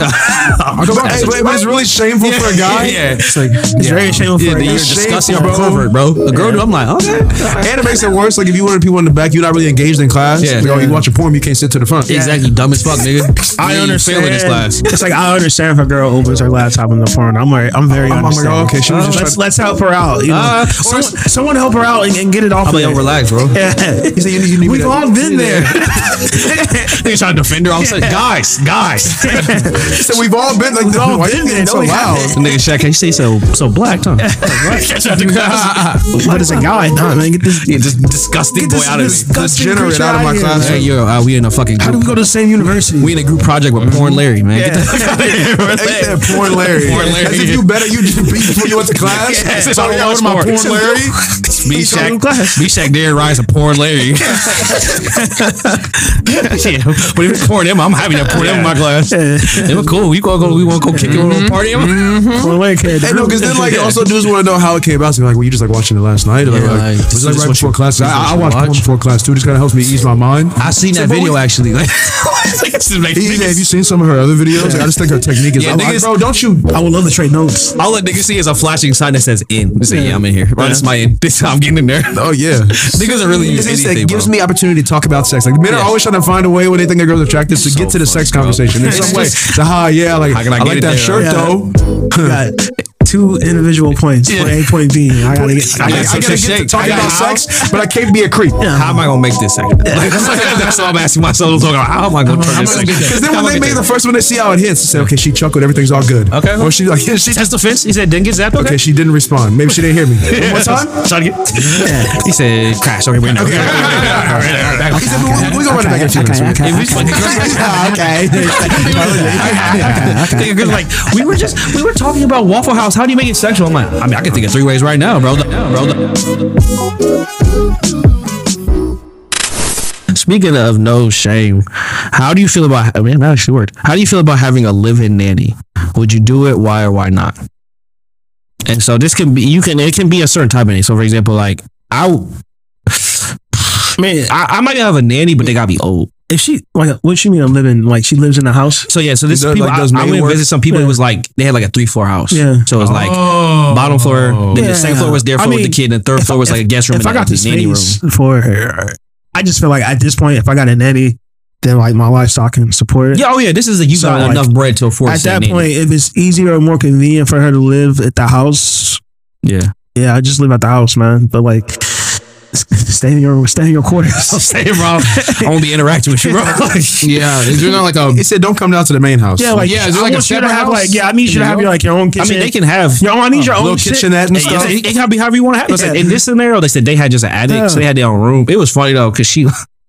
Hey, but, but it's really shameful for a guy. Yeah, It's like it's very shameful yeah, for a you're guy. disgusting, Shameful, bro. Pervert, bro. A girl, do, I'm like, okay. And it makes it worse. Like if you one of the people in the back, you're not really engaged in class. Yeah. Like, oh, you watch a porn, you can't sit to the front. Exactly, dumb as fuck, nigga. I understand. Failing this class. It's like I understand if a girl opens her laptop in the porn. I'm like, I'm very I'm like, oh, okay, she was just let's, let's help her out. You know? Uh, someone, help her out and, get it off. I'm of like, relax, bro. Yeah. He said, you, you need me We've all been there. Nigga trying to defend her. I was like, guys, guys. so we've all been like, all why been you getting there. so No, we loud? The nigga Shaq, can you say so so black, huh? but it's a guy. Nah, man, get this. yeah, just disgusting boy this out of me. disgusting Degenerate creature out of my here. class. Hey, yo, uh, we in a fucking How do we group. go to the same university? We in a group project with Porn Larry, man. Get the fuck out of here, bro. They said porn Larry. Porn Larry. As if you better you just beat before you went to class. Yeah, so all I one go to my porn Larry. B He's Shaq, in. B Shaq, Darren Rice, a porn Larry. yeah, but if it's porn Emma, I'm happy to porn Emma in my class. They were cool. We gonna go. We want to go kick it on a party. Emma? Porn Larry kid. Hey, no, because then like also dudes want to know how it came about. So like, were you just like watching it last night? Or, like, Yeah, like, like, was this it like right before you- class? this I, I you watch porn before class too. Just kind of helps me ease my mind. I seen that video we- actually. Like, it's just make He said, have you seen some of her other videos? Like, I just think her technique is. Yeah, like, niggas- bro, don't you? I would love to trade notes. All that niggas see is a flashing sign that says "in." They say, "Yeah, I'm in here. Bro, this is my in. This I'm getting in there." Oh yeah. Niggas are really It's using just, anything, it gives me opportunity to talk about sex. Like men are always trying to find a way when they think a girl's attractive to So get to the sex conversation in some way. just- So, ha, yeah, like I I, like that there? shirt Yeah. though. You got two individual points for A point B. I gotta get. I, I I, gotta shake. get to talking about got- sex, but I can't be a creep. How am I gonna make this happen? Like, that's all I'm asking myself. Talking about, how am I gonna turn this? gonna get second? Because then How when they gonna make the first one, they see how it hits. They say, okay, she chuckled, everything's all good. Okay. Or she like, yeah, she this? test offense? He said, didn't get zapped. Okay, she didn't respond. Maybe she didn't hear me. One more time. Try to. He said, crash. Okay, wait, no. Okay, He said, we, we gonna run it back in a few minutes. If we fucking okay. Nigga, 'cause, like we were just we were talking about Waffle House. How do you make it sexual? I'm like, I mean, I can think of three ways right now, bro. Speaking of no shame, how do you feel about? I mean, that actually worked. How do you feel about having a live-in nanny? Would you do it? Why or why not? And so this can be you can it can be a certain type of nanny. So for example, like I, Man, I, I might have a nanny, but they gotta be old. If she like, what she mean? A living like she lives in the house. So yeah, so this Does- people like, I, does I maid went and work? visit some people. It was like they had like a three floor house. Yeah. So it was like Oh. bottom floor, then the second floor was their I floor with mean, the kid, and the third if floor I- was like a guest room If and I got the nanny room. space for her, I just feel like at this point, if I got a nanny, then like my lifestyle can support it. Yeah, oh yeah, this is a you So, got like, enough bread to afford At that nanny. point, if it's easier or more convenient for her to live at the house, Yeah, yeah, I just live at the house, man. But like, stay in your stay in your quarters. say bro, I won't be interacting with you, bro. Yeah, is there not like a? He said, don't come down to the main house. Yeah, like Yeah, is there I like a want you to separate have house? like yeah, I need you to have your like your own I mean, they can have. Yo, I need your little own shit. kitchenette and Hey, stuff. It, it can be however you want to have it. Yeah. In this scenario, they said they had just an attic, so they had their own room. It was funny though, because she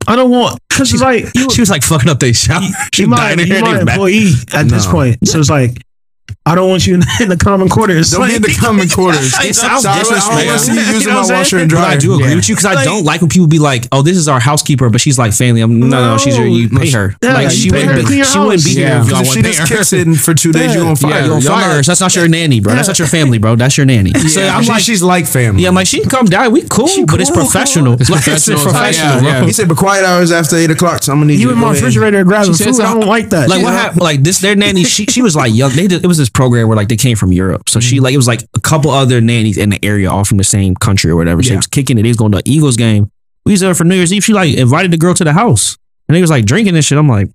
I don't want because it's like you, she was like fucking up their shop. She you my, you my and they was back. employee at this point. So it's like I don't want you in, in the common quarters. Don't be in the common quarters. It sounds So I don't- I don't want to see you disrespectful. using You know my I'm washer and But dryer. I do agree Yeah. with you because I don't like when people be like, "Oh, this is our housekeeper," but she's like family. I'm no, no, she's your, you pay her. Yeah, like she wouldn't, to be, she wouldn't be house. here Yeah. if If she wouldn't just pay her. kicks it for two days, you gonna fire. Yeah, you You're gonna on fire. fire. That's not your nanny, bro. That's not your family, bro. That's your nanny. So Yeah, I'm like, she's like family. yeah, I'm like, she can come down. We cool, but it's professional. It's professional. It's professional, Yeah, bro. yeah. He said, but quiet hours after eight o'clock. So I'm gonna need You you in my to refrigerator grabbing She said food. I don't like that. Like what happened? Like this, their nanny. She she was like young. They did, it was this program where like they came from Europe. So she like it was like a couple other nannies in the area, all from the same country or whatever. She Yeah. was kicking it. They was going to the Eagles game. We was there for New Year's Eve. She like invited the girl to the house, and they was like drinking and shit. I'm like,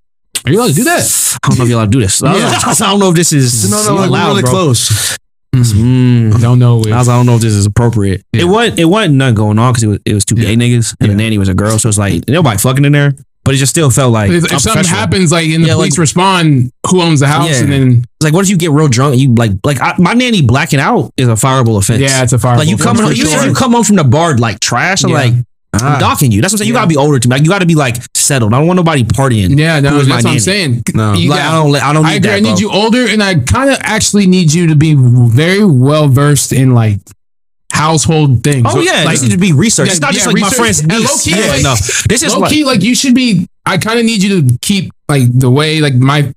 Are you allowed to do that? I don't know if you're allowed to do this. I, was- I don't know if this is No, no, like, allowed, really bro. close. Mm. Don't know. I, was, I don't know if this is appropriate. Yeah. It wasn't. It wasn't nothing going on because it was it was two Yeah. gay niggas and the nanny was a girl. So it's like nobody fucking in there. But it just still felt like If, if something happens, like, and the Yeah, police like- respond, who owns the house? Yeah. And then, It's like, what if you get real drunk? And you like, like I, my nanny blacking out is a fireable offense. yeah, it's a fire. like you come home, you, if you come home from the bar like trash. I'm Yeah. like, Ah. I'm docking you. That's what I'm saying. You Yeah. gotta be older to me. Like you gotta be like settled. I don't want nobody partying. Yeah, no, that's is my what I'm nanny? saying. No. Like, got- I don't. I don't need I agree. that. I need bro. you older, and I kind of actually need you to be very well versed in like household things. Oh yeah, like this needs to be research. Yeah, it's not just yeah, like my research. friend's And niece. low-key, yeah, like- no, this is low like key. Like you should be. I kind of need you to keep like the way like my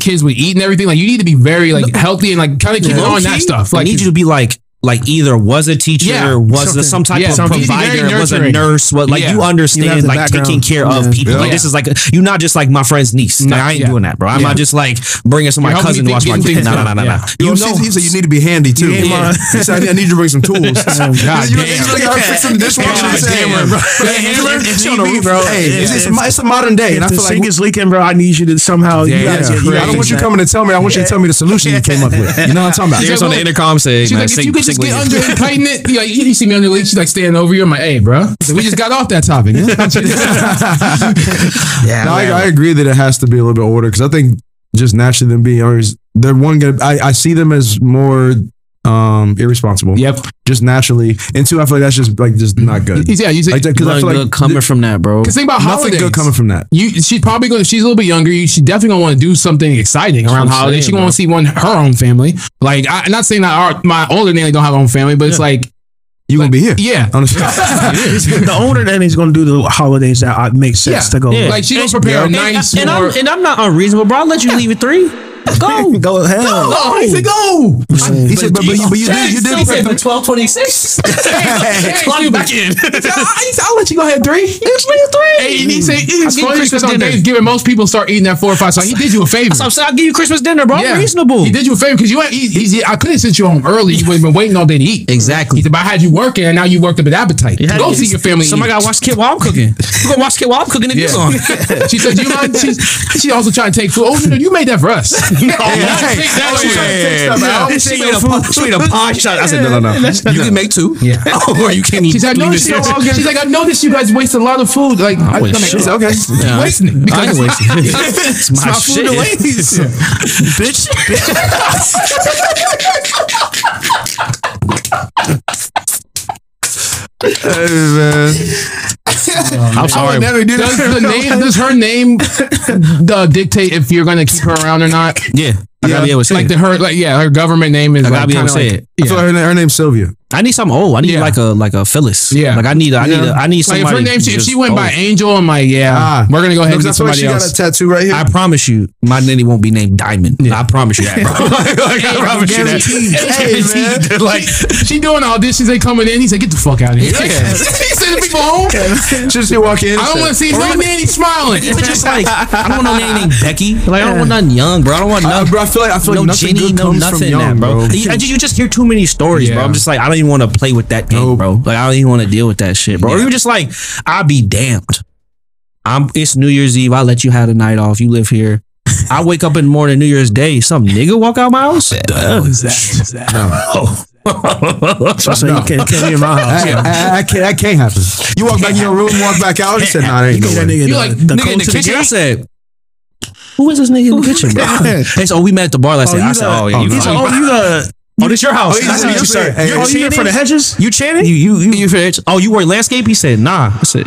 kids would eat and everything. Like you need to be very like healthy and like kind of keep low on that key, stuff. I Like need you to be like. Like either was a teacher, Yeah, was something. some type Yeah, of something. Provider, was a nurse, what like Yeah. you You understand like background. taking care of Yeah. people. Like this is like you're not just like my friend's niece. No, Like, I ain't yeah. doing that, bro. I'm Yeah. not just like bringing some my cousin to watch my getting kid. things No, no, no, no, You You know, know, he said you need to be handy too. You Yeah. He said, I need you to bring some tools. God You- damn. He's like, I fix some dishwasher. God He said, damn, bro. "Hey, hammer, If- if she on need the be, roof, bro. Hey, it's, it's, a- modern day, and I feel like sink is leaking, bro, I need you to somehow. you Yeah, gotta get, you I don't want you coming to tell me. I want you to tell me the solution you came up with. You know what I'm talking about? Here's on the intercom say, She's man, like, if sing- you could just get under and tighten it, you, like, you see me under the leak, she's like standing over you. I'm like, hey, bro, we just got off that topic. Yeah, No, I. I agree that it has to be a little bit older because I think just naturally them being younger, they're one. Gonna, I I see them as more um irresponsible. yep. Just naturally, and two, I feel like that's just like just not good. He's, yeah, you say, Like because I Nothing feel good like coming from that, bro. Cause think about nothing holidays. good coming from that. You, she's probably going. to She's a little bit younger. You, she definitely gonna want to do something exciting around what I'm holidays. saying, She want to see one her own family. Like, I, am not saying that our my older nanny don't have her own family, but it's like, You gonna be here? yeah, Honestly. the older that he's gonna do the holidays that uh, makes sense Yeah. to go. Yeah. like she gonna prepare a And, nice. and, more- I'm, and I'm not unreasonable, bro. I'll let you leave at three. Go. Go ahead. oh, he said go. He said, but, but, you, but you did, you did. He said prep- for 1226. Clock back in. I'll let you go ahead three. It's me at three. Hey, and he said mm. it's I'll give you funny Christmas because on dinner. Thanksgiving most people start eating at four or five. So he did you a favor. So I'm saying I'll give you Christmas dinner, bro. I'm reasonable. He did you a favor because you. He, he's, I could have sent you home early. You would have been waiting all day to eat. Exactly. He said, but I had you working, and now you worked up an appetite. You Go see your family. Somebody got to watch the kid while I'm cooking. You gonna watch the kid while I'm cooking if Yeah. you're gone. she said, "Do you mind?" She's, she also trying to take food. Oh no, you made that for us. no, Hey, oh, shit. yeah, yeah, yeah, Stuff yeah. out. She made a pie- she made a pie shot. I said, no, no, no. You can make two. Yeah. Oh, or you can't eat. She "I noticed it you, here. she's like, I noticed you guys waste a lot of food. Like, I, I'm like, shit. Okay, Yeah. wasting it I because ain't wasting it. It's my my food to waste. bitch. Hey, man. I'm sorry. never do does the name does her name uh, dictate if you're gonna keep her around or not? Yeah. I gotta be able to say like it. the her like yeah her government name is I gotta like, be able to say like, it. I feel like her, her name's Sylvia. I need something old. I need Yeah. like a like a Phyllis. Yeah. Like I need a, I need a, I need Like if her name if she went by. Angel, I'm like yeah Ah. we're gonna go ahead and Because get I feel like somebody she else. got a tattoo right here. I promise you, my nanny won't be named Diamond. I promise you that, bro. like, I promise you that. Hey, man. like, She doing auditions, they coming in. He said, "Get the fuck out of here." Yeah. he sending people home. Just you walk in. I don't want to see no nanny smiling. But just like I don't want no nanny named Becky. Like I don't want nothing young, bro. I don't want Uh, nothing. bro, I feel like I feel like no nothing Jenny, good no comes nothing, from young, bro. bro. You, just, you just hear too many stories, bro. I'm just like, I don't even want to play with that game, Nope. bro. Like I don't even want to deal with that shit, bro. Or even just like, I'll be damned. I'm. It's New Year's Eve. I let you have the night off. You live here. I wake up in the morning, New Year's Day. Some nigga walk out my house. Duh. So I said, you can't, can't be in my house. I, I, I can't, that can't happen. You walk back in your room, walk back out. He said, "Nah, that ain't no way." nigga, You like the nigga in the to kitchen. I said, "Who is this nigga in the kitchen, bro?" They said, "Oh, we met at the bar last Oh, night." I said, "Oh, yeah, oh, you, He said, oh, you the, oh, this your house." Oh, Nice to meet you, sir. Hey, You're oh, you here for the hedges? You Channing? You you you, you for the- Oh, you work landscape? He said, "Nah." I said,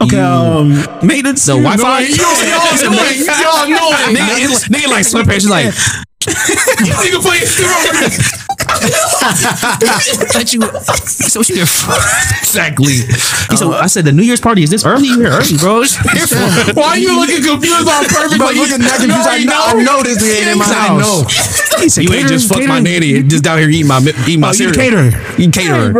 Okay, You- um, maintenance. "The Wi-Fi." Y'all annoying. Y'all annoying. nigga, nigga like sweatpants. He's like, you nigga playing Let you. So what you there for? exactly. He said, I said the New Year's party is this early? You're early, bro. It's here for- Why are you looking confused on purpose? Bro, like look you, at that you confused. I already know, I know this nigga ain't in my He said, I house. know. He said, you ain't just fuck my nanny just down here eating my eating my Oh, you cereal. cater. You cater.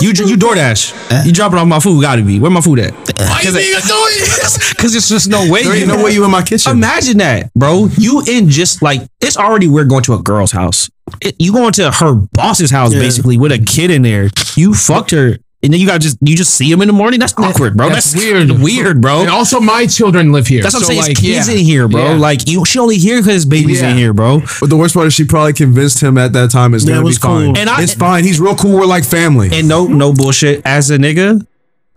You you DoorDash. Eh? You dropping off my food. Got to be. Where my food at? Eh. Why you nigga doing this? Because there's just no way. There ain't no way you in my kitchen. Imagine that, bro. You in just like it's already we're going to a girl's house. It- you going to her boss's house Yeah. basically with a kid in there. You fucked her, and then you got just you just see him in the morning. That's awkward, bro. That's That's, weird. weird, bro. And also, my children live here. That's what I'm So, saying. Like, His kids yeah. in here, bro. Yeah. Like you, she only here because his baby's Yeah. in here, bro. But the worst part is she probably convinced him at that time it's Yeah, gonna it be was fine. cool. And I- it's fine. He's real cool. We're like family. And no, no bullshit. As a nigga,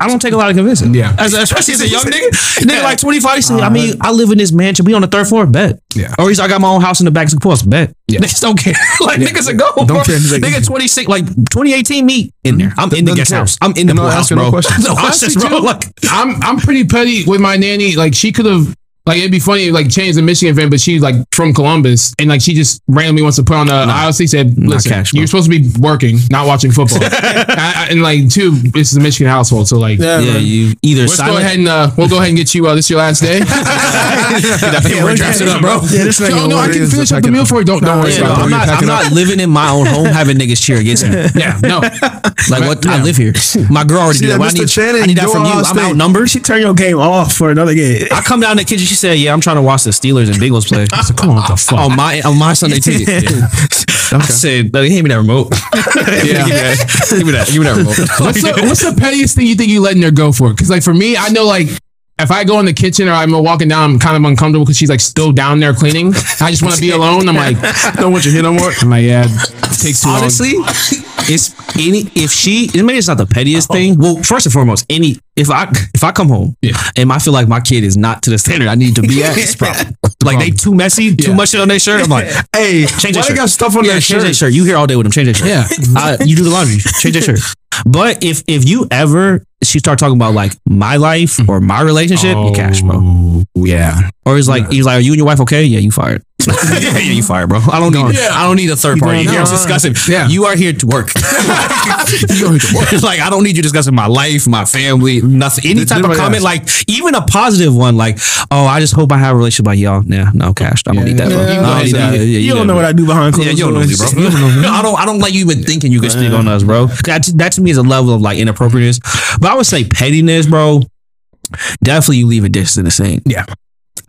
I don't take a lot of convincing. Yeah. As especially as a young nigga, nigga like 25. He said, I mean, uh, I live in this mansion. We on the third floor. Bet. Yeah. Or he's I got my own house in the back of the post. Bet. Yeah. Niggas don't care. like niggas are go. Don't bro. care. Like- nigga 26, like 2018 me in there. I'm in the guest care. house. I'm in the I'm not pool house, asking no bro. questions. no questions, bro. Like, I'm I'm pretty petty with my nanny. Like she could have like it'd be funny like change the Michigan fan, but she's like from Columbus and like she just randomly wants to put on the. I honestly said, listen, cash, bro. you're supposed to be working, not watching football. I- I- and like two, this is a Michigan household, so like. Yeah, yeah, you either Let's go ahead and uh, we'll go ahead and get you. Uh, this is your last day. that paperwork drafts it up, bro. Yeah, this oh no, I ordered can is finish the up the packet- meal for you. Don't don't worry Yeah, no, about I'm it. not. I'm not living in my own home having niggas cheer against me. Yeah, no. Like what? I live here. My girl already did that. that, I need, Channing, I need that from you. I'm State. outnumbered. She turned your game off for another game. I come down in the kitchen. She said, "Yeah, I'm trying to watch the Steelers and Bengals play." I said, Come on, what the fuck? on my on my Sunday ticket. Yeah. I said, "Let me hand me that remote. Yeah. give me that. Give me that remote." What's the, what's the pettiest thing you think you letting her go for? Because like for me, I know like if I go in the kitchen or I'm walking down, I'm kind of uncomfortable because she's like still down there cleaning. I just want to be alone. I'm like, don't want you here no more. I'm like, yeah, it takes too long. Honestly, it's any if she maybe it's not the pettiest thing. Well, first and foremost, any if I if I come home Yeah. and I feel like my kid is not to the standard I need to be at, it's problem. Like they too messy, too Yeah. much shit on their shirt. I'm like, Hey, change that shirt. got stuff on yeah, their change that shirt? shirt. You here all day with them. Change that shirt. Yeah. uh, you do the laundry. Change that shirt. But if if you ever she start talking about like my life or my relationship, you cash, bro. Oh, Yeah. Or he's like he's like, are you and your wife okay? Yeah, you fired. Yeah, you fire, bro. I don't need Yeah. I don't need a third party going here down. discussing. Yeah. You are here to work. like I don't need you discussing my life, my family, nothing. Any type of comment, like even a positive one, like, oh, I just hope I have a relationship like y'all. Nah, no cash. I don't need that, bro. Yeah, need that. Yeah, you, don't know what I do behind closed Yeah, you don't know me, doors. bro. I don't. I don't like you even thinking you can speak on us, bro. That that to me is a level of like inappropriateness. But I would say pettiness, bro. Definitely, you leave a dish in the sink. Yeah.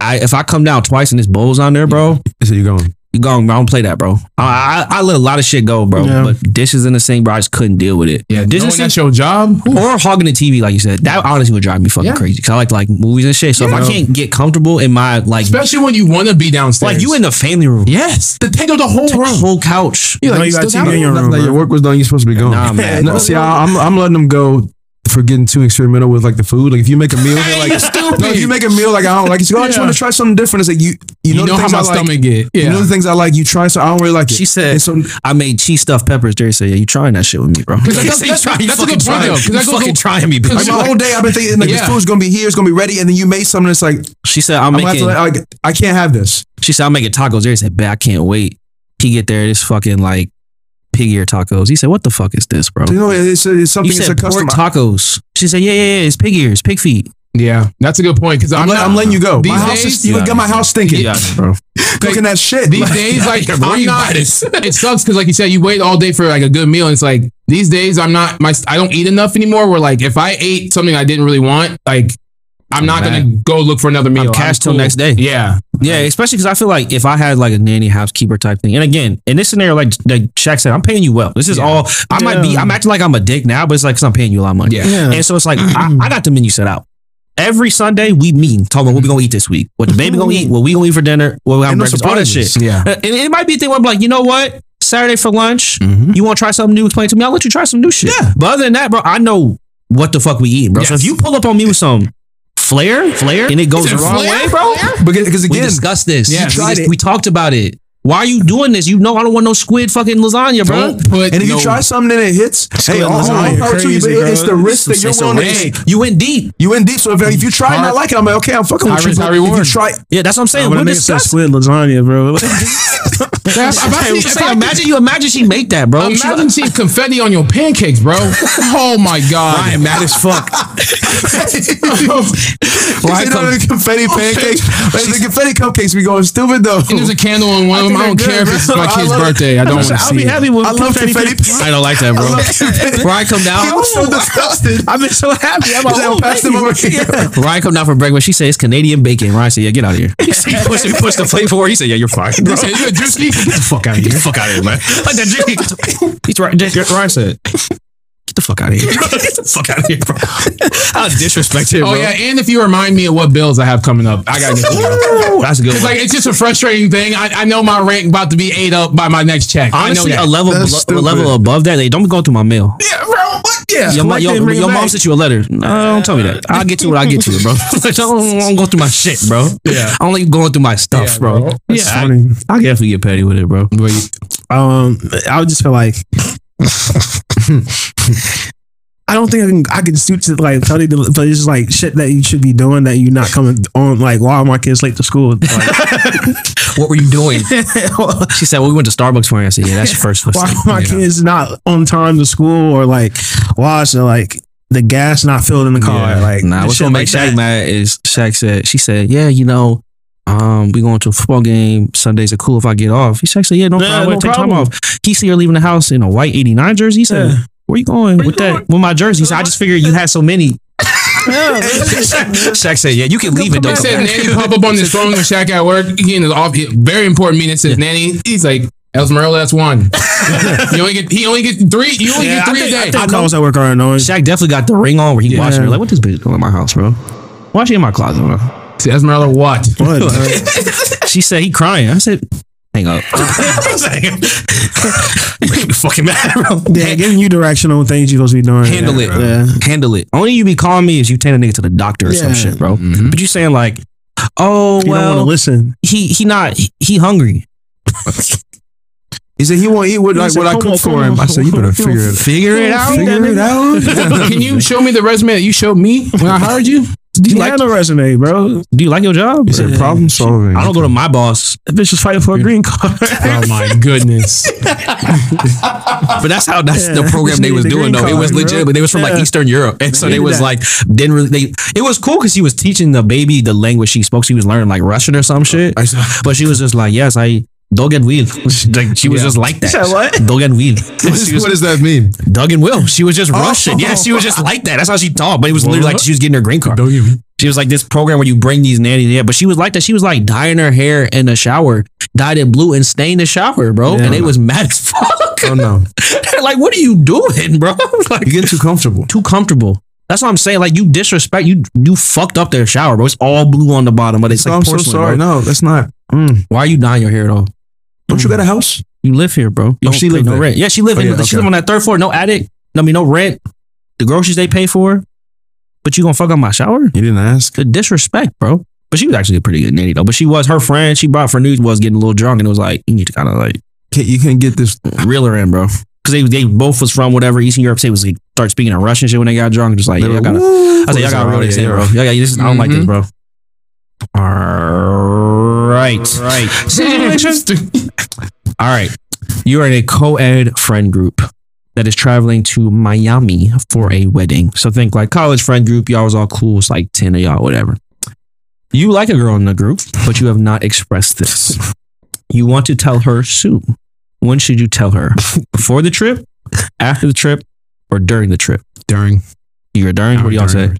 I if I come down twice and this bowl's on there, bro, So you're going? you going. I don't play that, bro. I, I I let a lot of shit go, bro. Yeah. But dishes in the sink, bro. I just couldn't deal with it. Yeah. dishes Knowing in that's your job. or hogging the TV, like you said, that honestly would drive me fucking Yeah. crazy. Cause I like like movies and shit. So if I can't get comfortable in my like, Especially when you want to be downstairs. like you in the family room, Yes. The take up the whole the room. whole couch. You're No, like, you got still TV in your room. that your work was done, you're supposed to be going. Nah, man. No, see, I, I'm I'm letting them go for getting too experimental with like the food. Like if you make a meal, they're like no, if you make a meal like I don't like, It. you go, I just Yeah. want to try something different. It's like you you You know, know, the how my I like. stomach get. Yeah. You know the things I like. You try, so I don't really like it. She said, so I made cheese stuffed peppers. Jerry said, "Yeah, you trying that shit with me, bro? that's- You that's- trying- that's a good point, trying- though, 'cause you that goes fucking on- trying me, like bitch." my whole day, I've been thinking like Yeah. this food's gonna be here, it's gonna be ready, and then you made something that's like She said, "I'm I'm making." like I can't have this. she said, "I'm making tacos." Jerry said, "Bet I can't wait." He get there, it's fucking like pig ear tacos. He said, "What the fuck is this, bro?" You know, it's, it's You something. It's a said custom. pork tacos. She said, "Yeah, yeah, yeah. It's pig ears, pig feet." Yeah. That's a good point. Because I'm, I'm, I'm letting you go. These My house days- is, you Yeah. got my house stinking. Yeah, bro. Cooking that shit. These days, like I'm not. It sucks because, like you said, you wait all day for like a good meal, and it's like these days I'm not. My I don't eat enough anymore. Where like if I ate something I didn't really want, like I'm not gonna go look for another meal. I'm cash till cool. next day. Yeah, Yeah, especially because I feel like if I had like a nanny housekeeper type thing, and again, in this scenario, like like Shaq said, I'm paying you well. This is all. I might be. I'm acting like I'm a dick now, but it's like because I'm paying you a lot of money. Yeah. Yeah. And so it's like I, I got the menu set out. Every Sunday we meet, talk about what we gonna eat this week, what the baby gonna eat, what we gonna eat for dinner, what we have And no breakfast, all that shit. yeah. Uh, And it might be a thing where I'm like, you know what? Saturday for lunch, Mhm. you want to try something new? Explain to me. I'll let you try some new shit. Yeah. But other than that, bro, I know what the fuck we eat, bro. So if you pull up on me with some flair, flair, and it goes the wrong flair? way, bro. Because, because We discussed this. Yeah. we, just- it. we talked about it. Why are you doing this? You know I don't want no squid fucking lasagna, bro. Don't put. and if no, you try something and it hits, hey, all, all, oh, lasagna power to you, but it's the risk that you're It's a willing to risk. take. You went deep. You in deep, so if, if you try and I like it, I'm like, okay, I'm fucking with High you. risk, but high If you try, Yeah, that's what I'm saying. When We're a said squid lasagna, bro. That's- I'm about to- Say, imagine you imagine she make that, bro. Imagine seeing confetti on your pancakes, bro. Oh my god. I am mad as fuck. Why come the confetti pancakes? Wait, the confetti cupcakes be going stupid though. And there's a candle on one of them. I don't care if it's my kid's I birthday. I don't want to I'll be it. happy with I love confetti. confetti. I don't like that, bro. Ryan come down. I was so disgusted. I've been so happy. I'm like, oh, pass them over here. Ryan come down for breakfast. She said it's Canadian bacon. Ryan said, "Yeah, get out of here." He pushed, he pushed the plate for her. He said, "Yeah, you're fine." They say, "You a Drewski?" Get the fuck out of Get here. the fuck out of here, man. Like that drink. He's right. Ryan said, "Get the fuck out of here. Get the fuck out of here, bro." How disrespectful, bro. Oh yeah, and if you remind me of what bills I have coming up, I gotta get you. Ooh, that's a good. It's One. like it's just a frustrating thing. I, I know my rent about to be ate up by my next check. Honestly, I know a level That's a level above that, they don't go through my mail. Yeah, bro. What? Yeah. Your, mo- your, and bring it your mom sent you a letter. No, don't tell me that. I'll get to it. I'll get to it, bro. Like, don't, don't go through my shit, bro. Yeah. I only going through my stuff, Yeah, bro. bro. Yeah, That's I, funny. I definitely get petty with it, bro. Um, I would just feel like I don't think I can. I can suit to like tell you, to, but it's just like shit that you should be doing that you're not coming on. Like, why are my kids late to school? Like, What were you doing? she said, "Well, we went to Starbucks for you." I said, "Yeah, that's your first why are my kids not on time to school, or like, why is it like the gas not filled in the car? Yeah. Like, nah, what's gonna make like Shaq that. mad is Shaq said she said, yeah, you know, um, we going to a football game. Sundays are cool if I get off. He Shaq said, yeah, no Yeah, problem. no Take time problem. off. He see her leaving the house in a white '89 jersey. He said, Yeah. where you going with that? With my jersey? He said, I just figured you had so many. Shaq said, yeah, you can leave it though. He said Nanny pop up on his phone when Shaq at work. He in his off very important meeting. It says Nanny. He's like Esmeralda. That's one. you only get he only get three. You only Yeah, get I three think, a I day. I, think calls at work are annoying. Shaq definitely got the ring on where he Yeah. watching her. Like, what this bitch doing in my house, bro? Why she in my closet? Bro? See, Esmeralda, what? What, bro? She said he crying. I said, hang up. Make me fucking mad, bro. yeah, giving you direction on things you're supposed to be doing. Handle it. Yeah. Handle it. Only you be calling me is you take a nigga to the doctor or some shit, bro. Mhm. But you saying like, oh You don't want to listen. he he not he, he hungry. He said he won't eat what, He like, said, what I "Come cook for him. I said, you better figure it Figure it out. Figure it out. Can you show me the resume that you showed me when I hired you? Do you You like had no resume, bro. Do you like your job? He said problem solving. I don't go to my boss, That bitch was fighting for a green card. Oh my goodness. but that's how that's Yeah. the program they was the doing green though. It was legit, bro. but they was from like Eastern Europe, and so they was that. like didn't really. They it was cool because she was teaching the baby the language she spoke. She was learning like Russian or some shit, but she was just like, yes, I. Dogen will. Like she was Yeah. just like that. said what? Dogen will. what, was- what does that mean? Doug and Will. She was just Oh. Russian. Yeah, she was just like that. That's how she talked. But it was literally like she was getting her green card. She was like this program where you bring these nannies. Yeah, but she was like that. She was like dyeing her hair in the shower, dyed it blue and stained the shower, bro. Yeah. And they was mad as fuck. Oh no, like, what are you doing, bro? like, you're getting too comfortable. too comfortable. That's what I'm saying. Like, you disrespect. You you fucked up their shower, bro. It's all blue on the bottom, but it's No, like I'm so porcelain, sorry. bro. No, that's not. Mm. Why are you dyeing your hair though? Don't you got a mm. house? You live here, bro. You Oh, she live no there. rent. Yeah, she live Oh, in. yeah, She live on that third floor. No attic. I mean, no rent. The groceries they pay for. But you gonna fuck up my shower? You didn't ask. The disrespect, bro. But she was actually a pretty good nanny though. But she was her friend. She brought for news was getting a little drunk and it was like you need to kind of like Can't, you can't get this. reel her in, bro. Because they they both was from whatever Eastern Europe. Say was like start speaking in Russian shit when they got drunk. Just like yeah, I gotta. I said y'all gotta reel this in, bro. Y'all got this. I don't like this, mm-hmm. bro. All right, right. All right. You are in a co-ed friend group that is traveling to Miami for a wedding. So think like college friend group. Y'all was all cool. It's like 10 of y'all, whatever. You like a girl in the group, but you have not expressed this. You want to tell her soon. When should you tell her? Before the trip, after the trip, or during the trip? During. You're during? What do y'all say?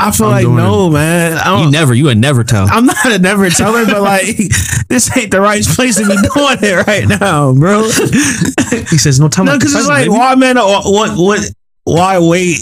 I feel I'm like doing no, man. I You don't, never, you would never tell. I'm not a never teller, but like this ain't the right place to be doing it right now, bro. He says, no, tell No, because it's like, why, man? What, what, why wait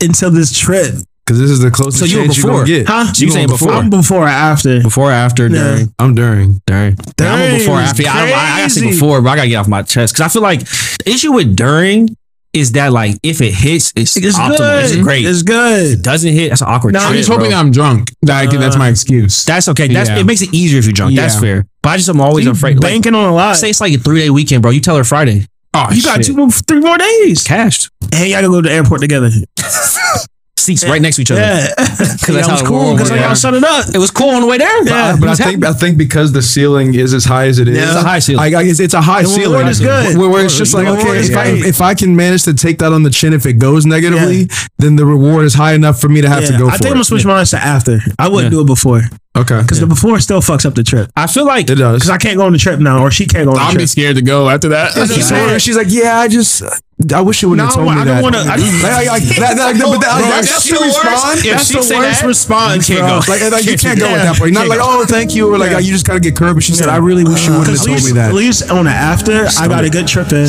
until this trip? Because this is the closest So you were chance you before. gonna get. Huh? So you saying before? I'm before or after? Before, after, Yeah. during, I'm during. during. Yeah, I'm a before, is after. Yeah, I, I, I gotta say before, but I gotta get off my chest because I feel like the issue with during is that like if it hits, it's, It's optimal. good. It's great. It's good. doesn't hit, that's an awkward No, trip. I'm just hoping that I'm drunk. Like, uh, that's my excuse. That's okay. That's Yeah. it makes it easier if you're drunk. That's fair. But I just am always afraid. Like, Banking on a lot. say it's like a three day weekend, bro. You tell her Friday, oh, you got two, more, three more days. cashed. Hey, y'all gotta go to the airport together. seats right next to each other. Yeah, that's that how was it cool because yeah. y'all set it up. It was cool on the way there. Yeah, But I was think. I think because the ceiling is as high as it is, Yeah. It's a high ceiling. I, I guess it's a high The ceiling. reward is good. Where, where it's just like okay, if I, if I can manage to take that on the chin, if it goes negatively, then the reward is high enough for me to have to go I for think I'm it. gonna switch mine to after. I wouldn't Yeah. do it before okay, because the before still fucks up the trip. I feel like it does. Because I can't go on the trip now, or she can't go on the trip. I'll trip. be scared to go after that. That's what I'm saying. She's like, yeah, I just, I wish you wouldn't have No, told me I that. don't wanna- I don't- like, like, like, that, that, but that, Bro, that's that's the the worst. response. That's she the worst that, response, you can't bro. go. Like, like you can't go at that point. Not Can't like, go. oh, thank you, or like Yeah. you just gotta get curved. But she said, I really wish you wouldn't have told least, me that. at least on the after, I got a good trip in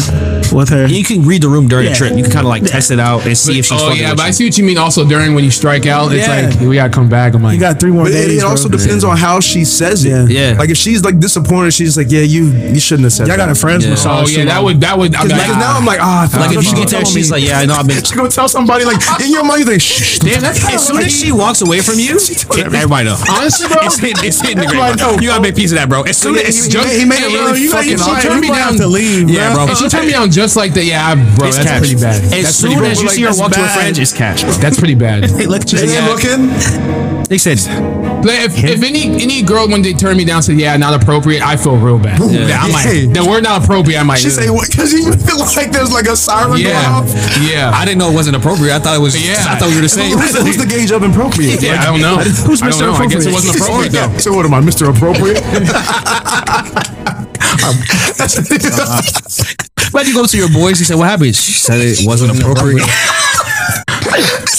with her. you can read the room during Yeah. the trip. You can kind of like test it out and see if she's oh fucking yeah, but I see what you mean. Also during when you strike out, it's like we gotta come back. I'm like, You got three more days. it also depends on how she says it. Yeah. Yeah. Like if she's like disappointed, she's like, yeah, you you shouldn't have said Y'all that. got a friends Yeah. massage. oh yeah, that would that would. Because now I'm like, ah, I Like if thought you get there, she's like, yeah, I know I've been. She gonna tell somebody like in your mind, think, shh, damn, that's As soon as she walks away from you, everybody know. honestly, bro. It's hitting, it's hitting the know, You gotta make peace of that, bro. As soon as he- made it really fucking obvious. turned me down. to leave, Yeah, bro. She turned me down just like that, yeah, bro, that's pretty bad. As soon as you see her walk to her bad. friends, it's cash, bro. That's pretty bad. Hey, look, then looking, They said, Like, if, if any any girl when they turn me down said yeah not appropriate, I feel real bad. Yeah, I'm Hey. like the word not appropriate. I'm like she say, what? Because you feel like there's like a siren going yeah off. yeah. I didn't know it wasn't appropriate. I thought it was. Yeah. I thought we were the same. Who's the, who's the gauge of appropriate? yeah, I don't know. Who's I don't Mr. know. I guess it Appropriate? wasn't appropriate though. So what am I, Mr. Appropriate? But you go to your boys, you said, "What happened?" She said it wasn't appropriate.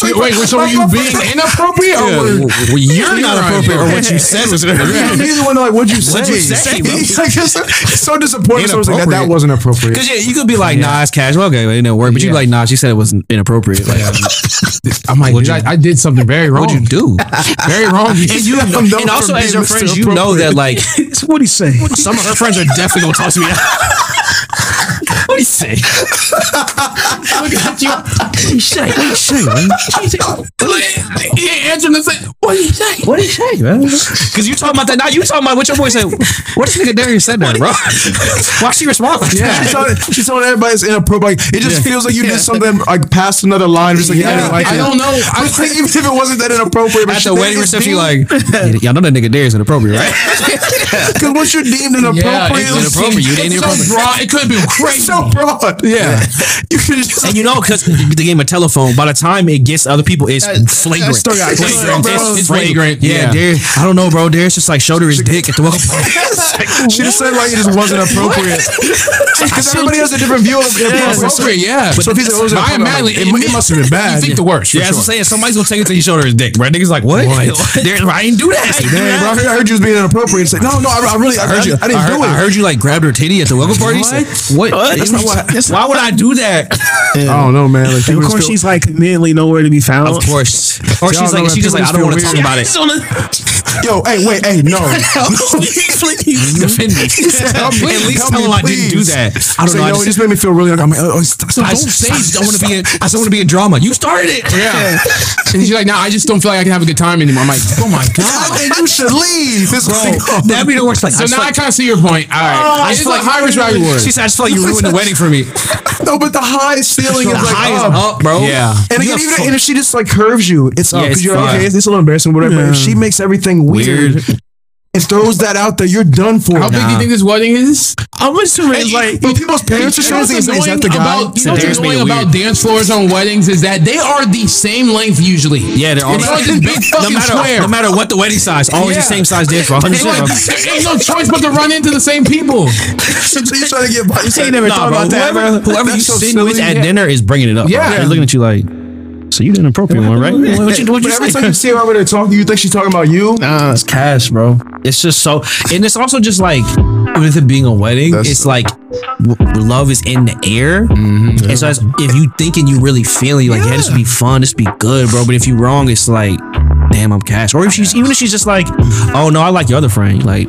Wait, wait, so were you being inappropriate or Yeah, were, well, well, you're not appropriate, or what you said was You're the one like, what'd you say? What'd you say. He's like, it's, it's so disappointed. So I was like, that, that wasn't appropriate. Because yeah, you could be like, "Nah, it's casual." Okay, it didn't work. But you Yeah. like, "Nah," she said it wasn't inappropropriate. Like, I'm like, dude, you- I, I did something very wrong. what'd you do? Very wrong. And you, I'm and also as being your friends, you know that like what do you say? some of her friends are definitely gonna talk to me. What do you say? Look at you. What do you say? What do you say, man? He ain't answering the same. What do you say? What do you say, man? Because you talking about that now. You talking about what your boy said. What this nigga Darius said there, bro? Why she respond like that? She's telling, she's telling everybody it's inappropriate. It just Yeah. feels like you Yeah. did something like past another line. Just like, yeah, I didn't like I it. don't know. I But like, even if it wasn't that inappropriate, but At she- the wedding reception, you like, y'all know that nigga Darius inappropriate, right? Because once you're deemed inappropriate, it's it's inappropriate. You didn't it's so inappropriate. broad. It could have been crazy. so broad. Yeah. You can just And you know, because the game of telephone, by the time it gets to other people, it's flagrant. still got- flagrant. bro, It's, it's flagrant, flagrant. Yeah, yeah. Darius. I don't know, bro. Darius just like showed her his dick at the welcome party. she just said like it just wasn't appropriate. Because everybody has a different view of it. Appropriate, yeah. So if he said it was I inappropriate, imagine it, it must have been bad. You think the worst. Yeah, sure. I'm saying. Somebody's gonna take it till you shoulder his dick, right? Niggas like, what? Darius, I didn't do that. Man, bro, I heard, I heard you was being inappropriate. It's like, no, no, I, I really, I, I heard you. I, didn't heard, do it. I heard you like grabbed her titty at the welcome party. What? what? That's not what- Why would I do that? I don't know, man. Like, of course, still- she's like conveniently nowhere to be found. Of course. Or she's like, that she's just like, I don't want to talk about it. Yo, hey, wait, hey, no. Defend me. Help me, At least help tell me, him I didn't do please. that. I don't Say, know. I yo, just, it just made me feel really like I'm like, oh, oh, stop, stop, I don't say I just don't want to be in. I just want to be in drama. You started it. Yeah. and she's like, nah, I just don't feel like I can have a good time anymore. I'm like, oh my God. And you should leave. This Bro, that'd be the worst. Like, So I now feel I kind of see your point. All right. Oh, I it's just feel like high risk, high reward. She said, I just feel like you ruined the wedding for me. no, but the high ceiling The is like high is oh, up. up, bro. Yeah. And again, got even and if she just like curves you, it's up Yeah, because it's you're like, fine. okay, it's, it's a little embarrassing, whatever. But if she makes everything weird, Weird. and throws that out there, you're done for. How big do you think this wedding is? I'm assuming it's like But people's parents are You know saying, what's is, is that the guy? About, you know what's Darius made annoying about weird. dance floors on weddings is that they are the same length usually. Yeah, they're all It's like this big no fucking matter square. no matter what the wedding size, always the same size dance for 100 It's like, ain't no choice but to run into the same people. so you're trying to get by. I ain't never Nah, thought bro, about that, whoever, bro. whoever you That's so sitting with at Yeah. dinner is bringing it up. bro. Yeah. they're looking at you like, so you did an appropriate one, right? What you, what But you every time you see her over there talking, you think she's talking about you. Nah, it's cash, bro. It's just so, and it's also just like with it being a wedding, That's- it's like w- love is in the air, mm-hmm. and so it's, if you thinking you really feeling like yeah, this would be fun, this would be good, bro. But if you wrong, it's like, damn, I'm cash. Or if she's even if she's just like, oh no, I like your other friend, like.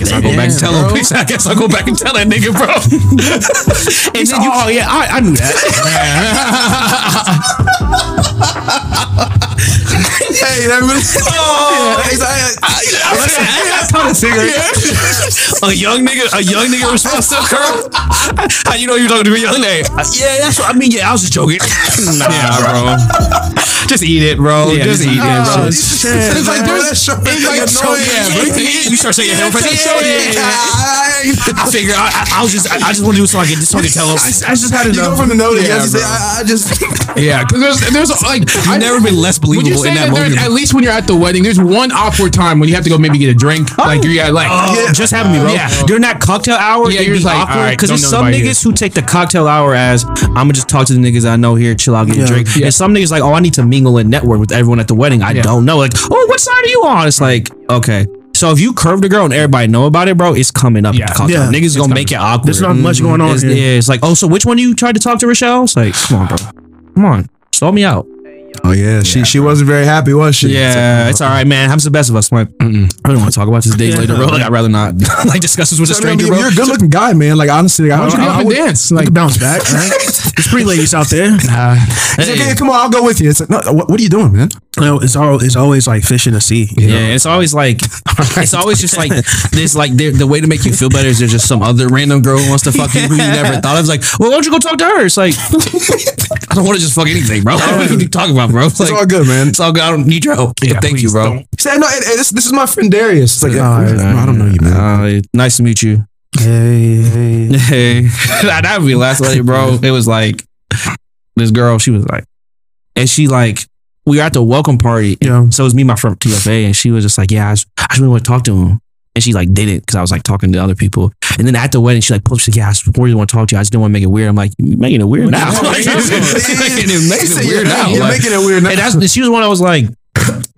Guess I'll go back and tell him. I guess I'll go back and tell that nigga, bro. and then you, oh yeah, I, I knew that. Hey, that really. Oh, Listen, I, I, I, a young nigga, a young nigga response to a curl. How you know you're talking to a young nigga? Uh, yeah, that's what I mean. Yeah, I was just joking. nah, bro. Just eat it, bro. Yeah, just just eat it, bro. It's like there's, it's like Yeah, bro. You start saying hell first. I figure I, I, I was just I, I just want to do it so I can just so I can tell him. I just had to You go from the no to Yeah, yes. you say. I, I just. yeah, because there's there's like You've never been less Would you believable say in that that there's, moment. at least when you're at the wedding, there's one awkward time when you have to go maybe get a drink, oh. like you're at like Oh, just happened to me, bro. Yeah. During that cocktail hour, Yeah, you're just like, awkward all right, because don't there's some nobody niggas who take the cocktail hour as I'm gonna just talk to the niggas I know here, chill out, get a drink. Yeah. And some niggas like, oh, I need to mingle and network with everyone at the wedding. I Yeah. don't know. Like, oh, what side are you on? It's like, okay. So if you curved a girl and everybody know about it, bro, it's coming up. Yeah. at the cocktail. Yeah. Niggas gonna make it awkward. There's not much going on It's, here. yeah, it's like, oh, so which one you tried to talk to Rochelle? It's like, come on, bro. Come on. Sell me out. Oh yeah, she she wasn't very happy, was she? Yeah, it's all right, man. Happens the best of us. Like, I don't want to talk about this days later, bro. Like, I'd rather not like discuss this with a I mean, stranger, bro. you're a good looking guy, man. Like honestly, like, I, Why don't you I, I, would- dance? Like bounce back, right? There's pretty ladies out there. He's like, "Yeah, come on, I'll go with you. It's like, no, what, what are you doing, man? You know, it's all it's always like fish in the sea. you know? Yeah, it's always like it's always just like this. Like the the way to make you feel better is there's just some other random girl who wants to fuck you who you never thought of. It's like, well, why don't you go talk to her? It's like I don't want to just fuck anything, bro. Like, what are you talking about, bro? It's It's all good, man. It's all good. I don't need your help. but thank you, bro. He said, no, it, it- this, this is my friend Darius. It's like, Yeah, "Oh, yeah, I don't know you, man. Uh, nice to meet you. Hey, hey. Hey, that would be last lady, bro. It was like this girl. She was like, and she like we were at the welcome party. Yeah. So it was me, my friend TFA, and she was just like, yeah, I just, I just really want to talk to him. And she like didn't because I was like talking to other people. And then at the wedding, she like pulled. She's like, "Yeah, I just really want to talk to you. I just didn't want to make it weird." I'm like, "You making it weird now. like, making it, making it weird now. You're Like, making it weird now. and that's she was one I was like,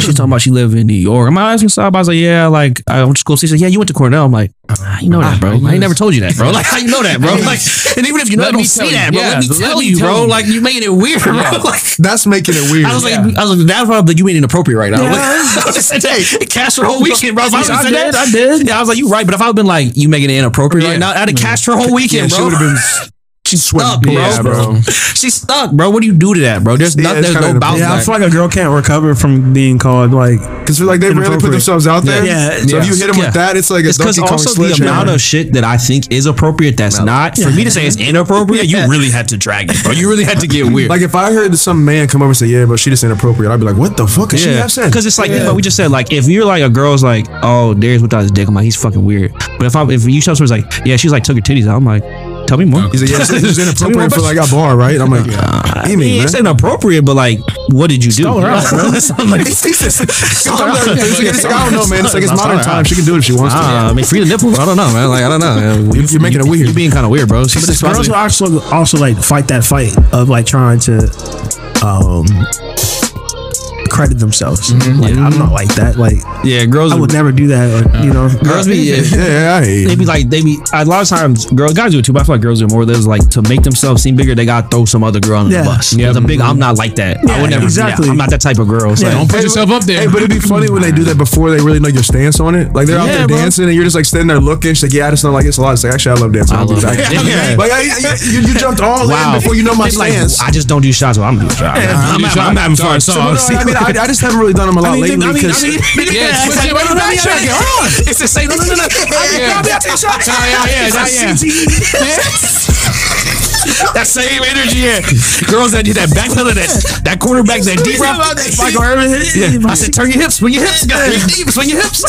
she talking about she lived in New York. I'm asking Sab, I was like, yeah, like I went to school. She said, yeah, you went to Cornell. I'm like, how you know that, bro? I ain't never told you that, bro. Like, how you know that, bro? Like, and even if you know, Let I me don't see you. that, bro. Yeah, let me let tell me you, bro. you. Like, you making it weird, bro. Like, that's making it weird. I was like, I was like, that's why like, you made inappropriate right now. Like, I just said, hey, it cashed her whole weekend, bro. I, would've I did, that, I did. Yeah, I was like, you right. But if I would been like, you making it inappropriate right now, I'd have cashed her whole weekend, she bro. would have been. She's stuck, bro. Yeah, bro. She's stuck, bro. What do you do to that, bro? There's Yeah, nothing. There's no kinda bounce Yeah, I feel like a girl can't recover from being called like Because like they really put themselves out there. Yeah. So if you hit them Yeah. with that, it's like a It's because also the sledgehammer. amount of shit that I think is appropriate that's not. For me to say it's inappropriate, you really had to drag it, bro. You really had to get weird. Like if I heard some man come over and say, "Yeah, but she just inappropriate," I'd be like, "What the fuck? Cause she yeah, have sex?" because it's like what we just said. Like if you're like a girl's like, oh, Darius without his dick, I'm like, he's fucking weird. But if I if you show someone's like, yeah, she's like took her titties out, I'm like, tell me more. He's like, "Yeah, it's, it's Tell me more inappropriate for like a bar, right?" I'm like, I "You mean, mean, it's man?" inappropriate, but like, what did you do? her out, bro. I'm like, It's I don't know, man. It's like it's modern time. She can do it if she wants to. Ah, I mean, free the nipples. I don't know, man. Like, I don't know. You- you're making it weird. You're being kind of weird, bro. But girls also also like fight that fight of like trying to um credit themselves. Mm-hmm. Like I'm not like that. Like yeah, girls. I would never do that. Or, you uh, know, girls be. Yeah, Yeah, I hate they be like they be a lot of times girls guys do it too, but I feel like girls do more. There's like to make themselves seem bigger, they gotta throw some other girl on Yeah. the bus. Yeah, a big. I'm not like that. I would never. exactly. Exactly. I'm not that type of girl. So Yeah. Don't put yourself up there. Hey, but it'd be funny when they do that before they really know your stance on it. Like they're out Yeah, there bro. dancing and you're just like standing there looking. She's like, "Yeah, I just don't like it's a lot." It's like, actually, I love dancing. I I'll do love that. Yeah. Like I, I- you, you jumped all wow. in before you know my It's like, stance. I just don't do shots. Well, I'm doing shots. I'm, I'm, I'm having fun. So, So, no, no, I mean, I, I just haven't really done them a lot lately because Yeah, switch it. Wait, wait, wait, check it. Hold on. It's the same. No, no, no, no. Yeah. I'll take shots. Yeah, yeah, yeah, yeah. That same energy, yeah. Girls that do that back pedal, that that quarterback, that deep rock. Michael Irvin. Yeah. I said, turn your hips, swing your hips, guys. Swing your hips.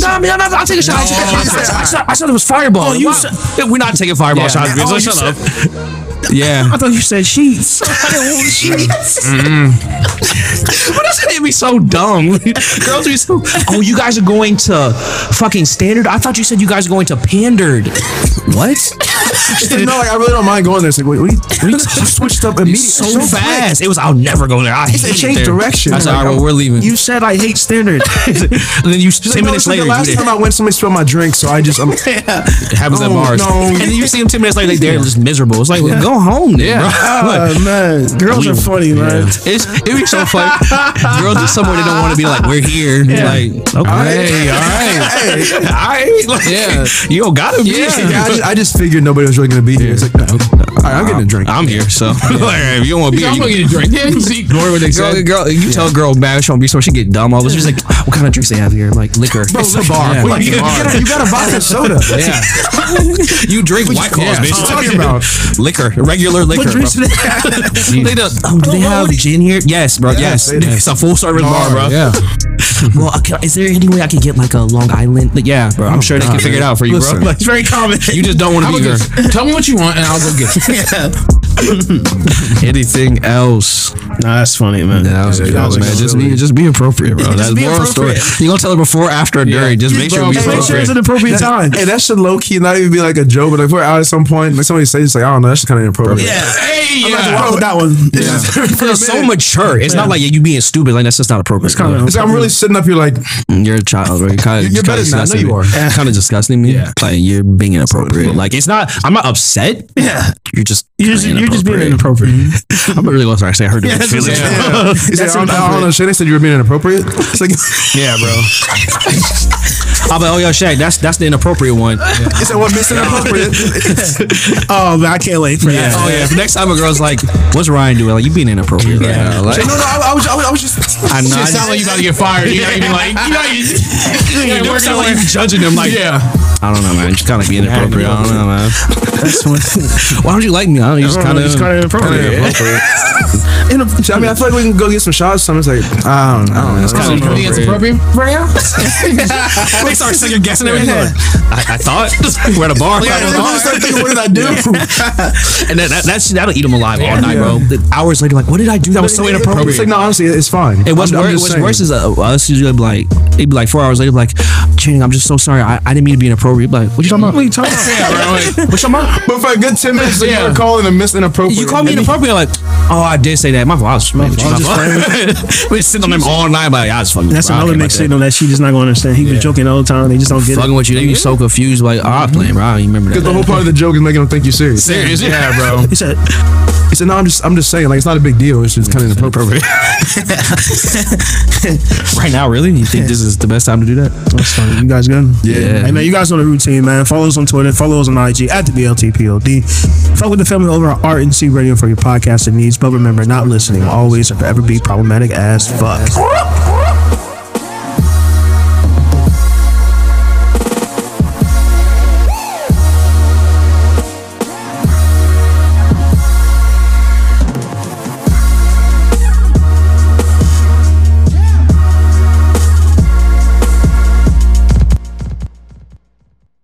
No, I mean, I'm not, I'll take a shot. I, said, I, said, I said it was fireball. Oh, you Wow. said- We're not taking fireball Yeah. shots. Oh, bitch. you Shut up. Yeah. I thought you said sheets. I didn't want sheets. Mm-hmm. What does it be so dumb? Girls be so. Oh, you guys are going to fucking standard. I thought you said you guys are going to pandered. What? She's like, no, like, I really don't mind going there. It's like, wait, what? Are you, what are you, you switched up immediately so, fast. It was. I'll never go there. I He said hate change it there. direction. I said, Like, all right, well, we're leaving. You said I hate standard. and then you She's ten like, no, minutes it's like later, the last time I went, somebody spilled my drink, so I just, I'm, It happens at Oh, bars. no. And then you see them ten minutes later, like, they're just miserable. It's like, well, go home, then, Yeah. bro. Oh man, girls are funny, man. It's it'd be so funny. Girls are somewhere they don't want to be like, we're here. Like, okay. Hey, all right. Hey, All right. Like, Yeah. You don't gotta be. Yeah. yeah, I, just, I just figured nobody was really gonna be here. It's like, all right, I'm getting a drink. I'm here, so like, if you don't want to be here, I'm here, gonna get a drink. Yeah, you just ignore what they Girl, said. girl, you tell a girl bad she won't be so she get dumb all this. She's like, what kind of drinks they have here? Like liquor. Bro, it's a bar. Yeah. What, you, you, got a, you got a vodka soda. Yeah. You drink white claws, Yeah. bitch. What you talking about? Liquor, regular liquor. What drinks bro. do they have? They do, oh, do they have gin here? Yes, bro. Yes, they do. it's a full service bar, bro. Yeah. Well, okay, is there any way I could get like a Long Island? Like, yeah, bro. I'm sure they can God, figure it out for you, Listen. bro. It's very common. You just don't want to be here. Tell me what you want, and I'll go get it. Anything else? Nah, that's funny, man. That was good, That was man. Just be, just be appropriate, bro. That's be moral story. appropriate. You gonna tell her before, after, or during? Just make sure bro, we Make sure it's an appropriate time. Hey, that should low key not even be like a joke, but like we're out at some point, like somebody says, it's like, I don't know, that's just kind of inappropriate. Yeah. Hey, I'm yeah. not the with that one. It's so mature. It's not like you being stupid. Like that's just not appropriate. It's kinda- It's like I'm really sitting up here like, mm, You're a child, bro. You're kind of You're better than. I know you are. Kind of disgusting me. Yeah. Like you're being inappropriate. Like it's not. I'm not upset. Yeah. You're just. You're just, you're just being inappropriate. Mm-hmm. I'm really to say I heard your feelings. Yeah. He said, I don't, I don't know. Shane said you were being inappropriate. It's like, Yeah, bro. I'm like, oh, yo, Shaq, that's that's the inappropriate one. he said, what makes inappropriate? Oh, man, I can't wait for that. Oh yeah. Next time a girl's like, "What's Ryan doing?" Like, you being inappropriate right now. Like, no, no, I, I was, I was, I was just. I know. Shit sound like you're about to get fired. You're not even like, you know, you, you You ain't working sound like on you judging them. Like, Yeah. I don't know, man. Just kind of being inappropriate. I don't know, man. That's what, Why don't you like me? I don't know. You just kind of. it's kind of inappropriate. I mean, I feel like we can go get some shots. Something's like, I don't know. I don't know. It's kinda You think it's appropriate for you? they start second guessing everything. I, I thought we're at a bar. start thinking, what did I do? and that, that, that's that'll eat them alive all night, bro. The hours later, like, what did I do? That was so inappropriate. It's like, no, honestly, it's fine. And what's, I'm- I'm worse, just what's saying. worse is uh, us usually like, it'd be like four hours later, like, Channing, I'm just so sorry. I, I didn't mean to be inappropriate. Be like, what you talking about? What you talking about? Yeah, bro. Like, What you talking about? But for a good 10 minutes, Yeah. you were calling and missed inappropriate. You called me inappropriate. Like, oh, I did say that. My fault. I was, my fault. We sitting on them all night. Like, I was fucking. That's another don't mixed signal that she just not going to understand. He was joking all the time. They just don't that. get Fucking it. with you, they be so confused. Like, oh, I'm playing, bro. I don't even remember Because that. the whole part of the joke is making them think you're serious. Serious, yeah, bro. He said, He said, no, I'm just, I'm just saying, like, it's not a big deal. It's just kind of inappropriate. right now, really? You think this is the best time to do that? That's funny. You guys good? Yeah. Hey man, you guys know the routine, man. Follow us on Twitter, follow us on IG at the BLTPOD. Fuck with the family over at Art and C Radio for your podcasting needs. But remember, not listening will always and forever be problematic as fuck.